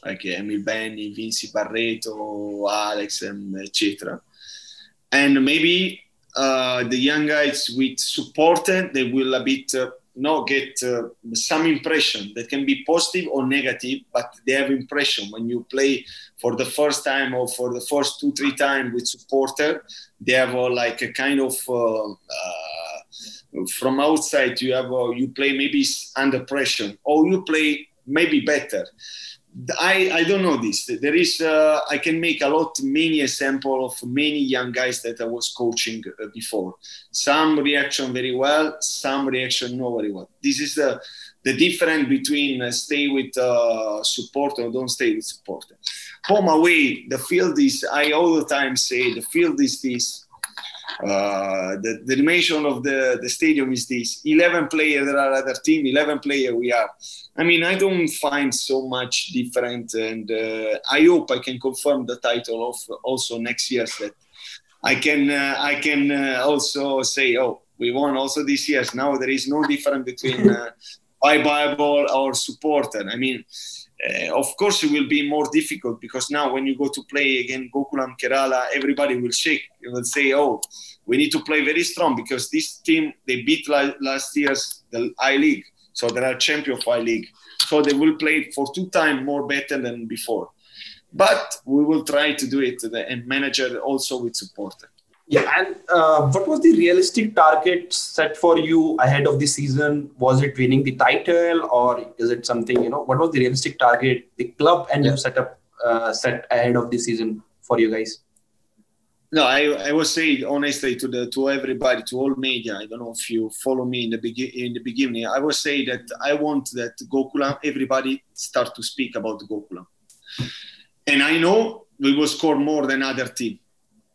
like Emil Benny, Vincy Barretto, Alex, etc. And maybe uh, the young guys with support, they will a bit no get uh, some impression that can be positive or negative but they have impression. When you play for the first time or for the first two three times with supporter they have uh, like a kind of uh, uh from outside you have uh, you play maybe under pressure or you play maybe better I, I don't know this. There is uh, I can make a lot many example of many young guys that I was coaching uh, before. Some reaction very well, some reaction not very well. This is the the difference between uh, stay with uh, support or don't stay with support. Home away, the field is. I all the time say the field is this. Uh, the, the dimension of the, the stadium is this. 11 players there are other team 11 player we are. I mean i don't find so much different and uh, i hope i can confirm the title of also next year that i can uh, i can uh, also say oh we won also this year. Now there is no difference between uh, buy bible or supporter. I mean uh, of course, it will be more difficult because now when you go to play again Gokulam Kerala, everybody will shake. They will say, "Oh, we need to play very strong because this team they beat la- last year's the I League, so they are champion of I League. So they will play for two times more better than before. But we will try to do it and manage it also with support." Yeah, and uh, what was the realistic target set for you ahead of the season? Was it winning the title, or is it something you know? What was the realistic target the club and yeah. you set up uh, set ahead of the season for you guys? No, I, I was saying honestly to the to everybody, to all media. I don't know if you follow me in the begin in the beginning. I was saying that I want that Gokulam everybody start to speak about Gokulam, and I know we will score more than other team,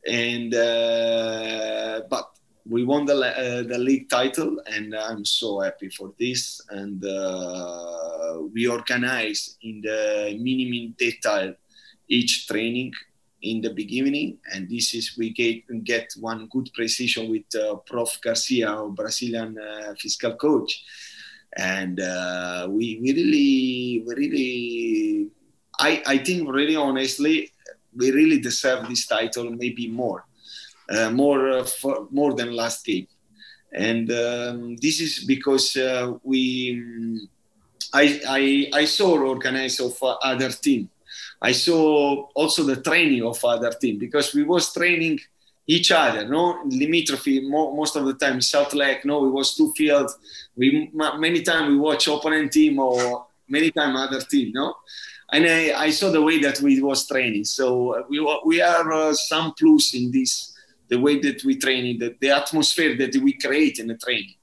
and uh, but we won the uh, the league title, and I'm so happy for this. And uh, we organize in the minimum detail each training in the beginning, and this is we get get one good precision with uh, Prof. Garcia, our Brazilian uh, physical coach, and uh, we, we really we really I I think really honestly we really deserve this title maybe more uh, more uh, for, more than last game, and um, this is because uh, we. I, I, I saw organized of other team I saw also the training of other team because we was training each other. No, Limitrofi most of the time South Lake. No, we was two fields. We many times we watch opponent team or many time other team. No, and I, I saw the way that we was training. So uh, we we are uh, some plus in this the way that we training, the, the atmosphere that we create in the training.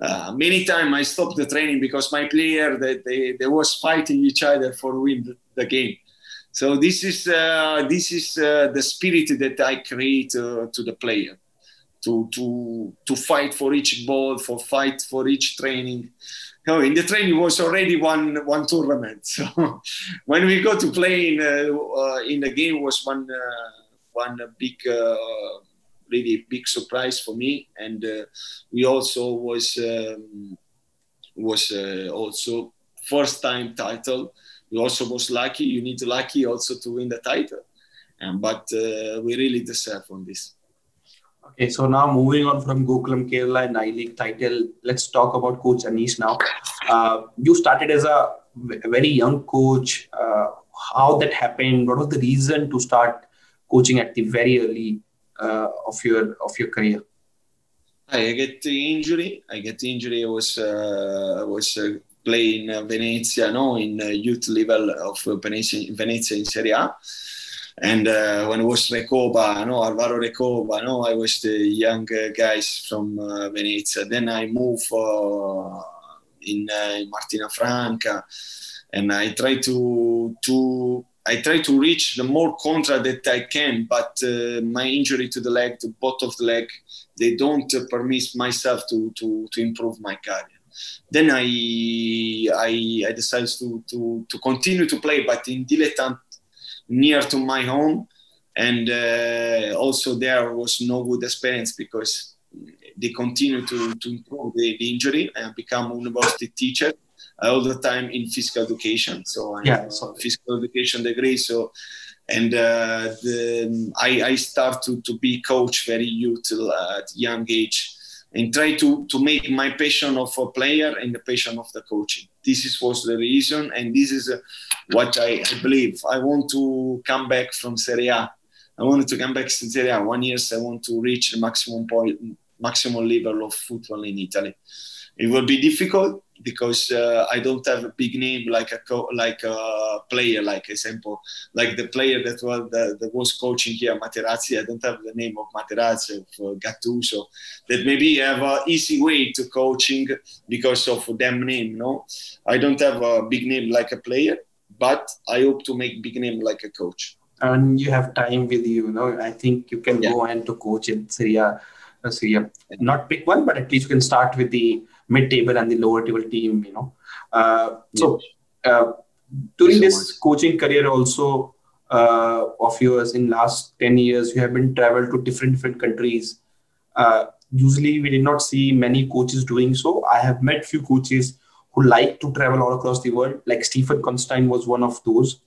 Uh, many times I stopped the training because my player that they, they was fighting each other for win the, the game. So this is uh, this is uh, the spirit that I create uh, to the player, to to to fight for each ball, for fight for each training. Know, in the training was already one one tournament. So when we go to play in uh, uh, in the game was one uh, one big really big surprise for me, and we also was um, was also first time title we also was lucky. You need lucky also to win the title, and but uh, we really deserve on this. Okay, so now moving on from Gokulam Kerala and I League title, let's talk about Coach Annese now. Uh, you started as a very young coach. Uh, how that happened? What was the reason to start coaching at the very early uh, of your of your career? I get the injury. I get the injury. I was uh, was uh, play in Venezia, no, in youth level of Venezia, Venezia in Serie A. And uh, when it was Recoba, no, Alvaro Recoba, no, I was the young guys from uh, Venezia. Then I moved uh, in Martina Franca, and I try to to I try to reach the more contract that I can, but uh, my injury to the leg, to both of the leg, they don't uh, permit myself to, to, to improve my career then I I, I decided to, to, to continue to play, but in dilettante near to my home, and uh, also there was no good experience because they continue to, to improve the, the injury and become university teacher all the time in physical education. So I yeah, have physical education degree. So and uh, the, I, I start to, to be coach very youth uh, at young age and try to, to make my passion of a player and the passion of the coaching. This is, was the reason, and this is uh, what I, I, believe. I want to come back from Serie A. I wanted to come back to Serie A. One year, I want to reach the maximum point, maximum level of football in Italy. It will be difficult, because uh, I don't have a big name like a co- like a player, like example, like the player that was the, that was coaching here, Materazzi. I don't have the name of Materazzi of uh, Gattuso. That maybe have an easy way to coaching because of them name. No, I don't have a big name like a player, but I hope to make big name like a coach. And you have time with you. you know, I think you can yeah. go and to coach in Serie A. Uh, Serie A, not pick one, but at least you can start with the mid-table and the lower table team you know. Uh, so uh, during this coaching career also uh, of yours in last 10 years you have been traveled to different different countries. Uh, usually we did not see many coaches doing so. I have met few coaches who like to travel all across the world. Like stephen constantine was one of those.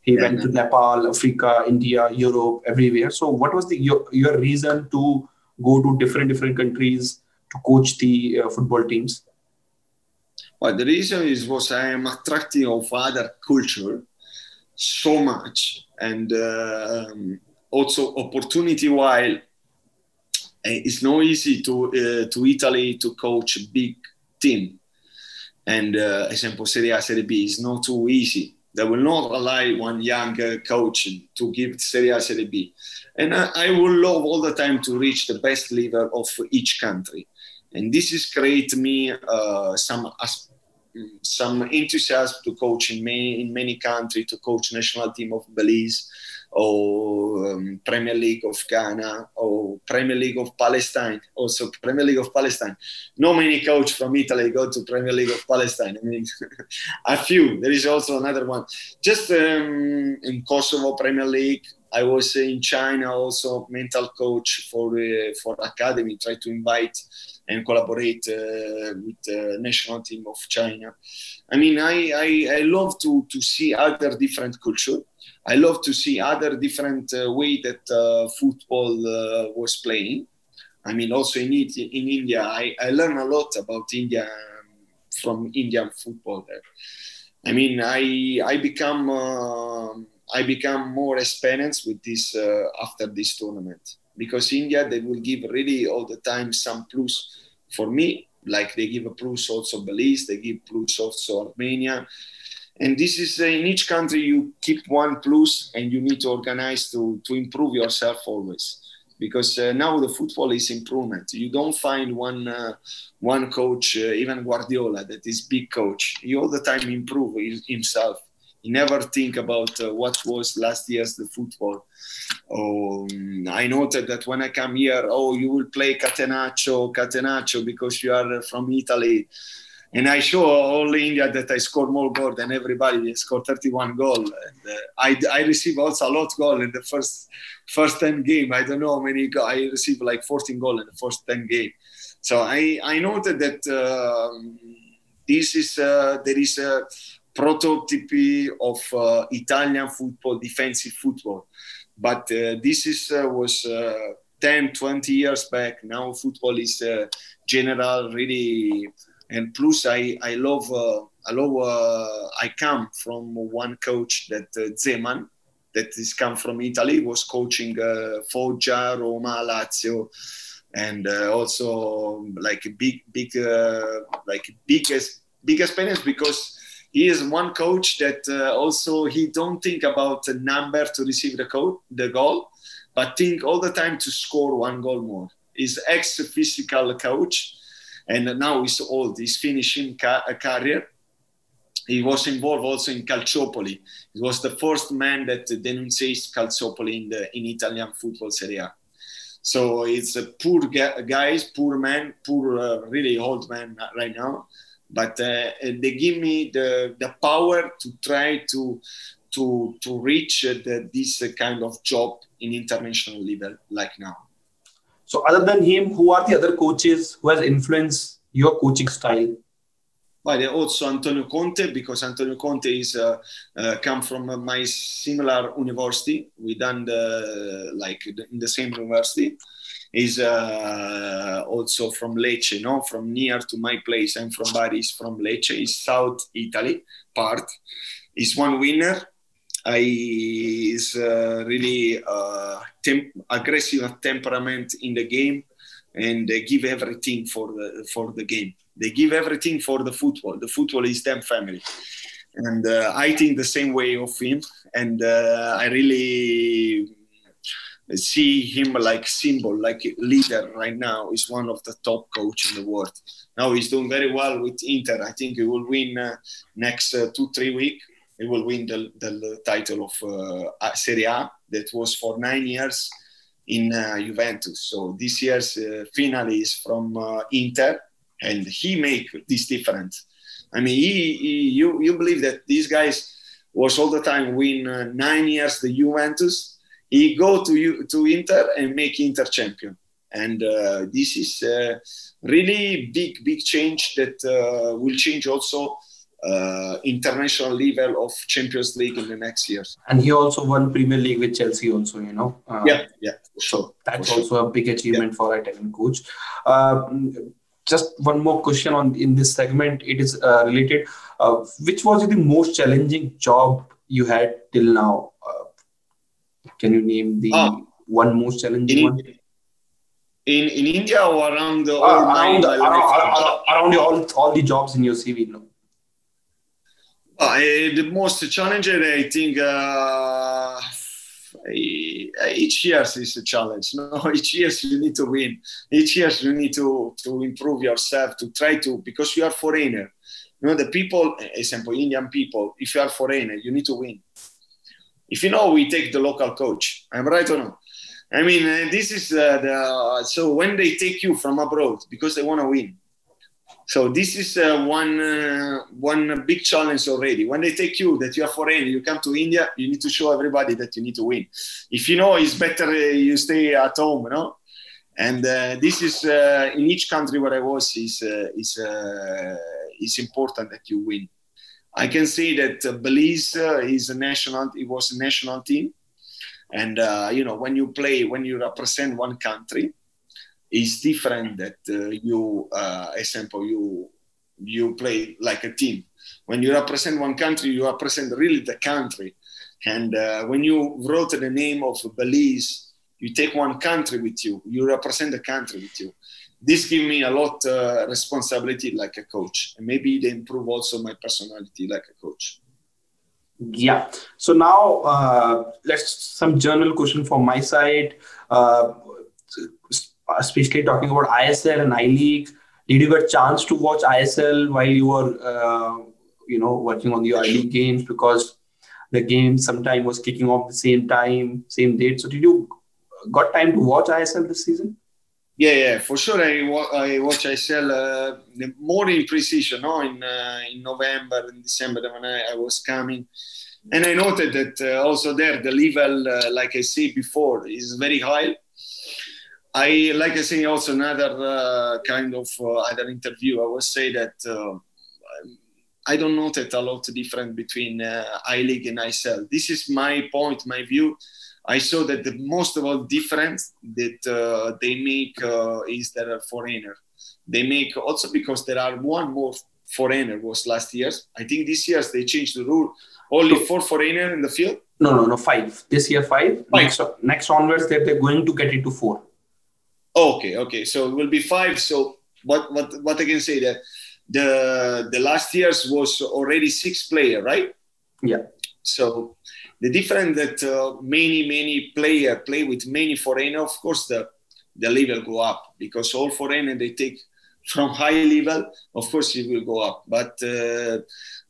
He yeah, went to nepal africa india europe everywhere. So what was the your, your reason to go to different different countries to coach the uh, football teams? Well, the reason is was I am attracted of other culture so much, and uh, um, also opportunity. While eh, it's not easy to uh, to Italy to coach a big team, and uh, example Serie A, Serie B is not too easy. They will not allow one young uh, coach to give Serie A, Serie B. And I, I will love all the time to reach the best level of each country. And this is create me uh, some some enthusiasm to coach in many in many countries, to coach national team of Belize or um, Premier League of Ghana or Premier League of Palestine. Also Premier League of Palestine. No many coach from Italy go to Premier League of Palestine. I mean, a few. There is also another one. Just um, in Kosovo Premier League. I was in China also mental coach for uh, for academy. Try to invite and collaborate uh, with the national team of China. I mean, I, I, I love to, to see other different culture. I love to see other different uh, way that uh, football uh, was playing. I mean, also in, it, in India, I, I learn a lot about India um, from Indian football there. I mean, I I become uh, I become more experienced with this uh, after this tournament because India they will give really all the time some plus for me, like they give a plus also Belize, they give plus also Armenia. And this is uh, in each country you keep one plus and you need to organize to, to improve yourself always. Because uh, now the football is improvement. You don't find one uh, one coach, uh, even Guardiola, that is big coach. He all the time improve himself he never think about uh, what was last year's the football. Um, I noted that when I come here, oh, you will play Catenaccio, Catenaccio because you are from Italy. And I show all India that I score more goals than everybody. They score 31 goals. And uh, I, I receive also a lot goal in the first first 10 game. I don't know how many. Go- I receive like 14 goals in the first 10 game. So I, I noted that uh, this is uh, there is a prototype of uh, Italian football, defensive football. But uh, this is uh, was 10, 20 years back. Now football is general, really. And plus, I, I love, I love, I come from one coach that Zeman, that is come from Italy, was coaching uh, Foggia, Roma, Lazio, and uh, also like big, big, uh, like biggest, big experience because he is one coach that uh, also he don't think about the number to receive the, code, the goal, but think all the time to score one goal more. He's ex-physical coach, and now he's old. He's finishing ca- a career. He was involved also in Calciopoli. He was the first man that denunciates Calciopoli in the in Italian football Serie A. So it's a poor guys, poor man, poor, uh, really old man right now but uh, they give me the, the power to try to to to reach the, this kind of job in international level like now. So other than him who are the other coaches who has influenced your coaching style? But also Antonio Conte because Antonio Conte is uh, uh, come from my similar university. We done the like in the same university, is uh, also from Lecce, no? from near to my place. I'm from Bari, he's from Lecce, is South Italy part. Is one winner. I is uh, really uh, temp- aggressive temperament in the game, and they give everything for the for the game. They give everything for the football. The football is them family, and uh, I think the same way of him. And uh, I really see him like symbol, like leader right now. Is one of the top coach in the world. Now he's doing very well with Inter. I think he will win uh, next uh, two three week. He will win the, the title of uh, Serie A that was for nine years in uh, Juventus. So this year's uh, finale is from uh, Inter, and he make this difference. I mean, he, he, you you believe that these guys was all the time win nine years the Juventus he go to to Inter and make Inter champion. And uh, this is uh, really big, big change that uh, will change also uh, international level of Champions League in the next years. And he also won Premier League with Chelsea, also, you know. Uh, yeah, yeah. So that's sure. also a big achievement yeah. for a Italian coach. Uh, just one more question on in this segment. It is related. which was the most challenging job you had till now? Can you name the ah, one most challenging in, one? In in India or around the uh, around, the, around, around, around, all all the jobs in your CV, no? Uh, the most challenging, I think, uh, each year is a challenge. No, each year you need to win. Each year you need to to improve yourself, to try to because you are foreigner. You know the people, example Indian people. If you are foreigner, you need to win. If you know, we take the local coach. I'm right or no? I mean, uh, this is uh, the so when they take you from abroad because they want to win. So this is uh, one uh, one big challenge already. When they take you that you are foreign, you come to India, you need to show everybody that you need to win. If you know, it's better uh, you stay at home, you know. And uh, this is uh, in each country where I was is uh, is is important that you win. I can say that Belize is a national. It was a national team, and you know when you play, when you represent one country, it's different that uh, you, uh, example, you you play like a team. When you represent one country, you represent really the country. And uh, when you wrote the name of Belize, you take one country with you. You represent the country with you. This gives me a lot uh, responsibility like a coach, and maybe they improve also my personality like a coach. Yeah. So now uh, let's some general question from my side. Uh, especially talking about ISL and I League. Did you get a chance to watch ISL while you were, uh, you know, working on the I League games because the game sometime was kicking off the same time, same date. So did you got time to watch ISL this season? Yeah, yeah, for sure. I, I watch ISL uh, more in precision, no, in uh, in November and December when I, I, was coming, and I noted that uh, also there the level, uh, like I said before, is very high I like I say also another uh, kind of uh, other interview. I would say that uh, I don't notice a lot different between I League and ISL. This is my point, my view. I saw that the most of all difference that uh, they make uh, is that a foreigner. They make also because there are one more foreigner was last year. I think this year they changed the rule. Only four foreigner in the field. No, no, no, five. This year five. five. Next, next onwards, they're, they're going to get it to four. Okay, okay. So it will be five. So what what what I can say that the the last years was already six player, right? Yeah. So the difference that uh, many many player play with many foreigner, of course the the level go up because all foreigner they take from high level, of course it will go up. But uh,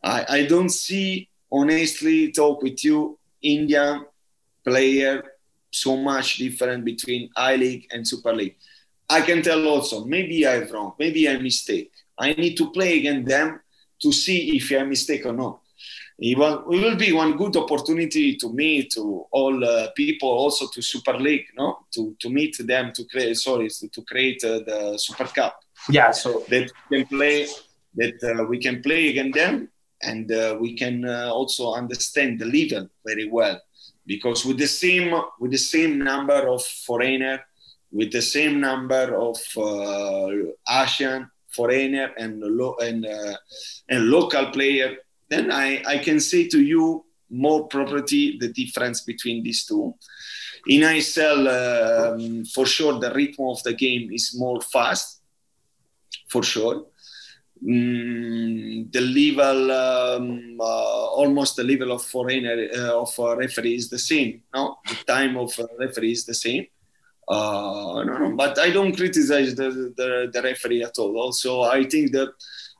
I I don't see honestly talk with you Indian player so much different between I League and Super League. I can tell also, maybe I'm wrong, maybe I mistake. I need to play against them to see if I mistake or not. It will, it will be one good opportunity to meet to all uh, people, also to Super League, no, to, to meet them to create. Sorry, to create uh, the Super Cup. Yeah, so that we can play, that uh, we can play against them, and uh, we can uh, also understand the level very well because with the same with the same number of foreigner, with the same number of uh, Asian foreigner and lo- and uh, and local player, then I, I can say to you more property the difference between these two. In ISL, um, for sure, the rhythm of the game is more fast, for sure mm, the level, um, uh, almost the level of foreigner uh, of referee is the same. No, the time of referee is the same. Uh, no, no, but I don't criticize the, the, the referee at all. Also, I think that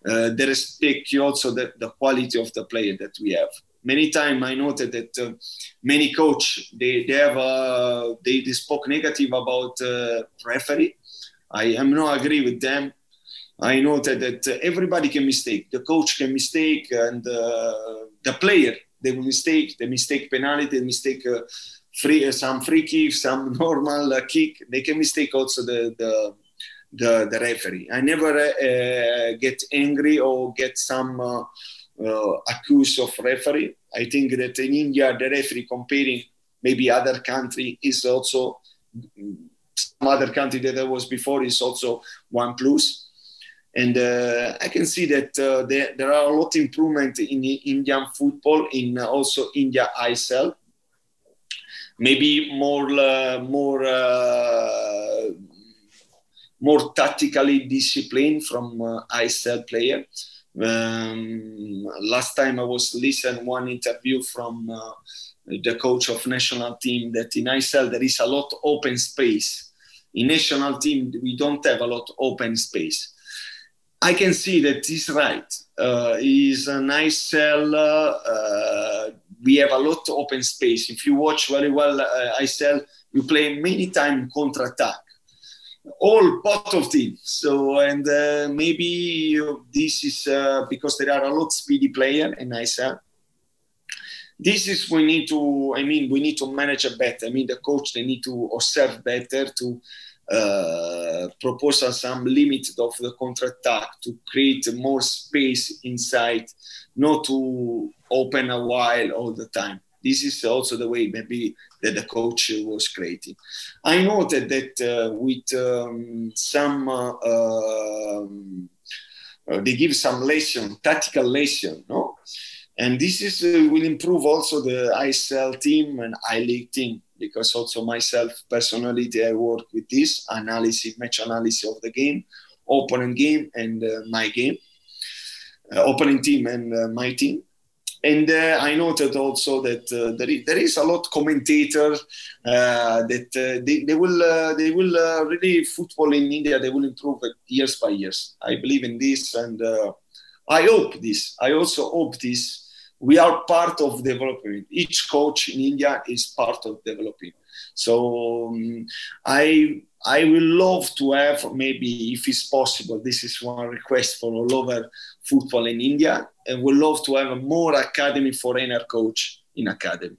uh, they respect also the, the quality of the player that we have. Many times I noted that uh, many coach they, they have uh, they, they spoke negative about uh, referee. I am not agree with them I noted that everybody can mistake. The coach can mistake, and uh, the player they will mistake. They mistake penalty. They mistake uh, free uh, some free kick, some normal uh, kick. They can mistake also the the the, the referee. I never uh, get angry or get some uh, accuse of referee. I think that in India the referee comparing maybe other country is also some other country that I was before is also one plus. and uh, I can see that uh, there, there, are a lot of improvement in Indian football, in uh, also India ISL. Maybe more, uh, more, uh, more tactically disciplined from uh, ISL player. Um, last time I was listening one interview from uh, the coach of national team that in ISL there is a lot open space. In national team we don't have a lot open space. I can see that he's right. Uh, he's an ISL. Uh, we have a lot of open space. If you watch very well uh, ISL, you play many times counter attack all part of team. So and uh, maybe this is uh, because there are a lot speedy player in ISL. This is we need to. I mean, we need to manage it better. I mean, the coach they need to observe better to uh, propose some limit of the counter attack to create more space inside, not to open a while all the time. This is also the way maybe that the coach was creating. I noted that uh, with um, some, uh, um, uh, they give some lesson, tactical lesson, no? And this is uh, will improve also the ISL team and I League team because also myself personally I work with this analysis, match analysis of the game, opening game and uh, my game, uh, opening team and my team and uh, I noted also that uh, there, is, there is a lot commentator uh, that uh, they, they will uh, they will uh, really football in India they will improve years by years. I believe in this, and I hope this. I also hope this. We are part of developing. Each coach in India is part of developing. So um, I I will love to have maybe if it's possible. This is one request for all over football in India, and would love to have a more academy foreigner coach in academy.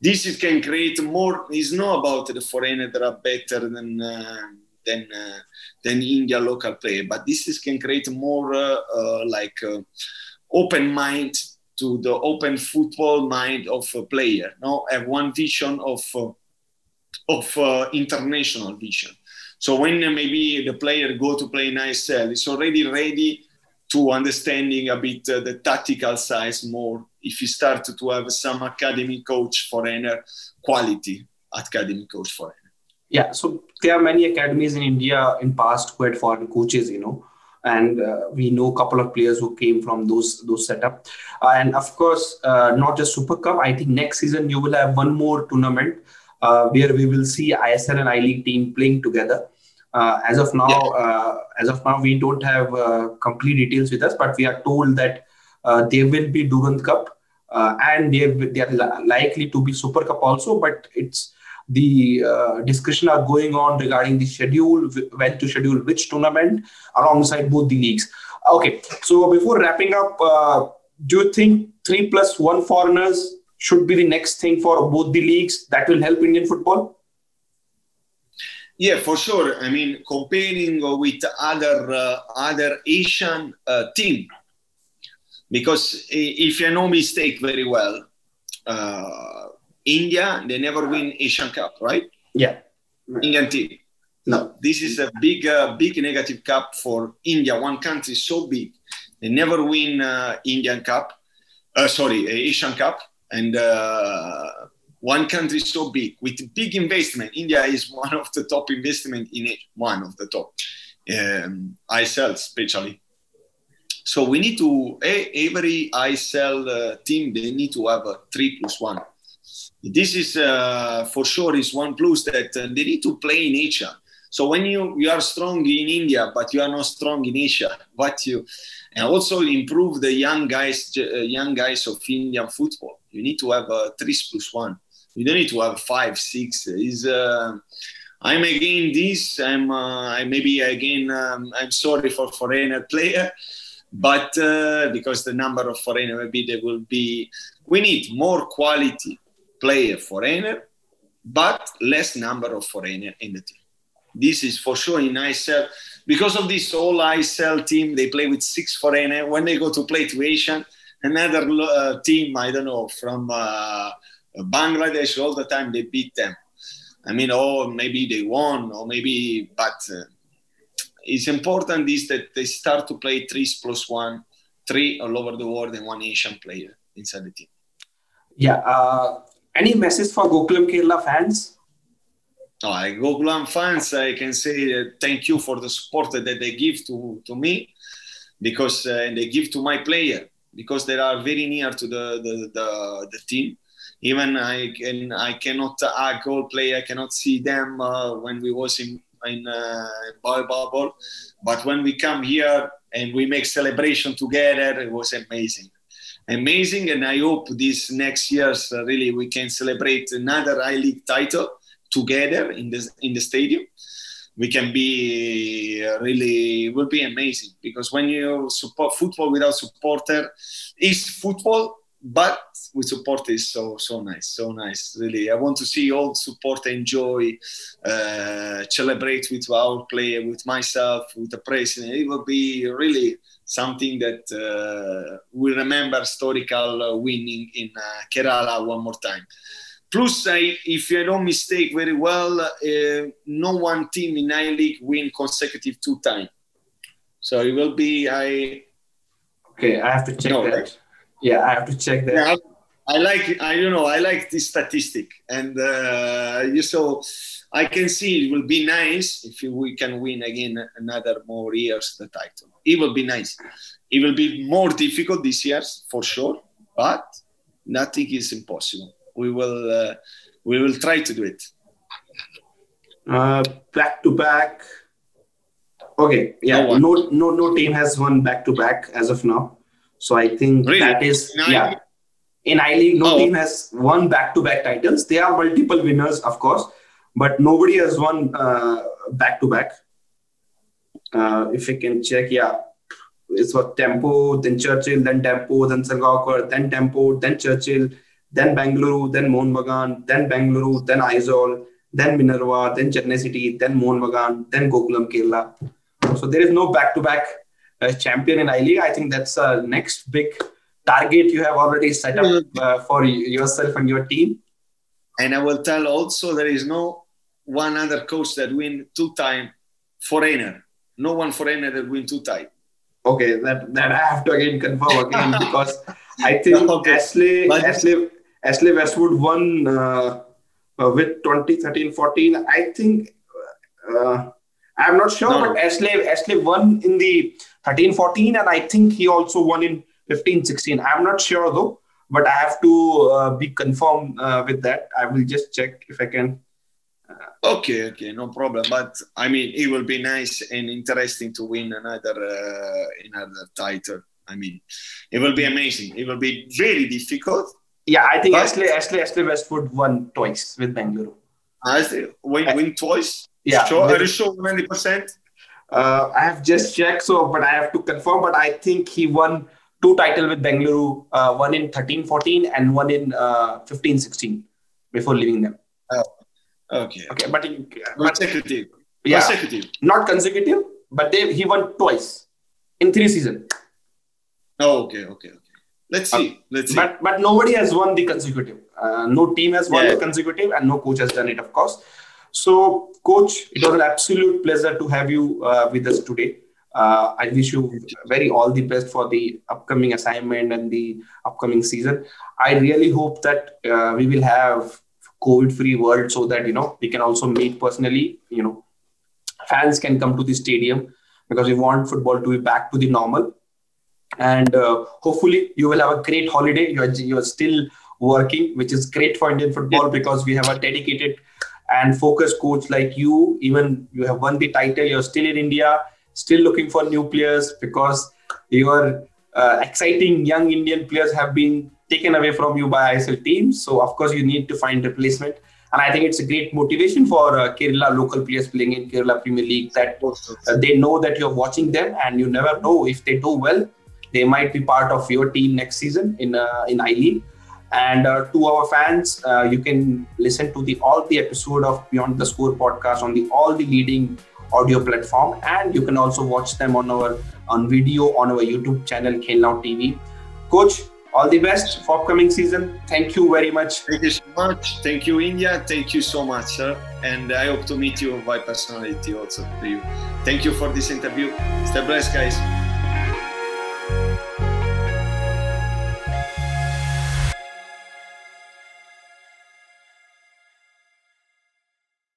This is, can create more. It's not about the foreigner that are better than uh, than uh, than India local player, but this is, can create more uh, uh like uh, open mind to the open football mind of a player. No, have one vision of uh, of international vision. So when maybe the player go to play in ISL, it's already ready to understanding a bit uh, the tactical size more. If you start to have some academy coach foreigner quality, academy coach foreigner. Yeah, so there are many academies in India in past who had foreign coaches, you know, and uh, we know a couple of players who came from those those setup. Uh, and of course, uh, not just Super Cup. I think next season you will have one more tournament uh, where we will see ISL and I League team playing together. Uh, as of now, yeah. Uh, as of now, we don't have complete details with us, but we are told that there will be Durand Cup and they they are likely to be Super Cup also. But it's the uh, discussion are going on regarding the schedule, when to schedule which tournament alongside both the leagues. Okay, so before wrapping up, uh, do you think three plus one foreigners should be the next thing for both the leagues that will help Indian football? Yeah, for sure. I mean, comparing with other uh, other Asian uh, team, because if I know mistake very well, uh, India they never win Asian Cup, right? Yeah, Indian team. No, this is a big, uh, big negative cup for India. One country so big, they never win uh, Indian Cup. Uh, sorry, Asian Cup and uh, one country so big with big investment. India is one of the top investment in it, one of the top. Um, ISL especially. So we need to every ISL uh, team they need to have a three plus one. This is uh, for sure is one plus that uh, they need to play in Asia. So when you you are strong in India but you are not strong in Asia, what you and also improve the young guys uh, young guys of Indian football you need to have a three plus one. You don't need to have five, six. Is uh, I'm again this. I'm uh, I maybe again. Um, I'm sorry for foreigner player, but uh, because the number of foreigner maybe there will be. We need more quality player foreigner, but less number of foreigner in the team. This is for sure in ISL. Because of this all ISL team, they play with six foreigner. When they go to play to Asian, another uh, team, I don't know, from uh, Bangladesh, all the time they beat them. I mean, oh, maybe they won, or maybe, but uh, it's important is that they start to play three plus one, three all over the world, and one Asian player inside the team. Yeah. Uh, any message for Gokulam Kerala fans? Oh, Gokulam fans, I can say thank you for the support that they give to, to me because uh, they give to my player because they are very near to the the, the, the team. Even I can I cannot a goal play I cannot see them uh, when we was in in uh, bubble, but when we come here and we make celebration together, it was amazing. Amazing and i hope these next years uh, really we can celebrate another i league title together in the in the stadium. We can be uh, really will be amazing because when you support football without supporter is football but with support is so so nice so nice really i want to see all support enjoy uh, celebrate with our player with myself with the president it will be really something that uh, we remember historical uh, winning in uh, kerala one more time Plus, I, if I don't mistake very well, uh, no one team in I League win consecutive two times. So it will be I. Okay, I have to check no, that. Right? Yeah, I have to check that. Yeah, I, I like I don't know I like this statistic, and uh, you so I can see it will be nice if we can win again another more years the title. It will be nice. It will be more difficult this year for sure, but nothing is impossible we will uh, we will try to do it. Uh, back to back. Okay, yeah, no, no, no, no team has won back to back as of now. So I think really? that is in yeah. In I League, no oh. team has won back to back titles. There are multiple winners, of course, but nobody has won back to back. If you can check, yeah, it's what Dempo, then Churchill, then Dempo, then Salgaocar, then Dempo, then Churchill, then Bangalore, then Mohun Bagan, then Bangalore, then Aizawl, then Minerva, then Chennai City, then Mohun Bagan, then Gokulam Kerala. So there is no back-to-back uh, champion in I League. I think that's a next big target you have already set up mm. uh, for yourself and your team. And I will tell also there is no one other coach that win two time foreigner. No one foreigner that win two time. Okay, that that I have to again confirm again because I think okay. Ashley Ashley Ashley Westwood won uh, uh, with 2013-14. I think uh, I'm not sure, no. but Ashley Ashley won in the 13-14, and I think he also won in 15-16. I'm not sure though, but I have to uh, be confirmed uh, with that. I will just check if I can. Uh, okay, okay, no problem. But I mean, it will be nice and interesting to win another another title. I mean, it will be amazing. It will be very difficult yeah, I think Ashley, Ashley, Ashley Westwood won twice with Bengaluru. Ashley win, win twice? Yeah. Sure? With, Are you sure 90%? Uh, I have just checked, so but I have to confirm. But I think he won two titles with Bengaluru, uh, one in 13-14 and one in uh, 15-16 before leaving them. Oh, okay. Okay, but, he, consecutive. Yeah, consecutive. Not consecutive, but they he won twice in three seasons. Oh, okay, okay, okay. Let's see. Uh, Let's see. But but nobody has won the consecutive. Uh, no team has won yeah. the consecutive, and no coach has done it, of course. So, coach, it was an absolute pleasure to have you uh, with us today. Uh, I wish you very all the best for the upcoming assignment and the upcoming season. I really hope that uh, we will have COVID-free world so that you know we can also meet personally. You know, fans can come to the stadium because we want football to be back to the normal and uh, hopefully you will have a great holiday you're, you're still working which is great for indian football because we have a dedicated and focus coach like you even you have won the title you're still in india still looking for new players because your uh, exciting young indian players have been taken away from you by isl teams so of course you need to find replacement. And I think it's a great motivation for uh, Kerala local players playing in Kerala Premier League that uh, they know that you're watching them and you never know if they do well they might be part of your team next season in uh, in I League. And uh, to our fans, uh, you can listen to the all the episode of Beyond the Score podcast on the all the leading audio platform, and you can also watch them on our on video on our YouTube channel Khel Now TV. Coach, all the best for upcoming season. Thank you very much. Thank you so much. Thank you, India. Thank you so much, sir. And I hope to meet you by personality also to you. Thank you for this interview. Stay blessed, guys.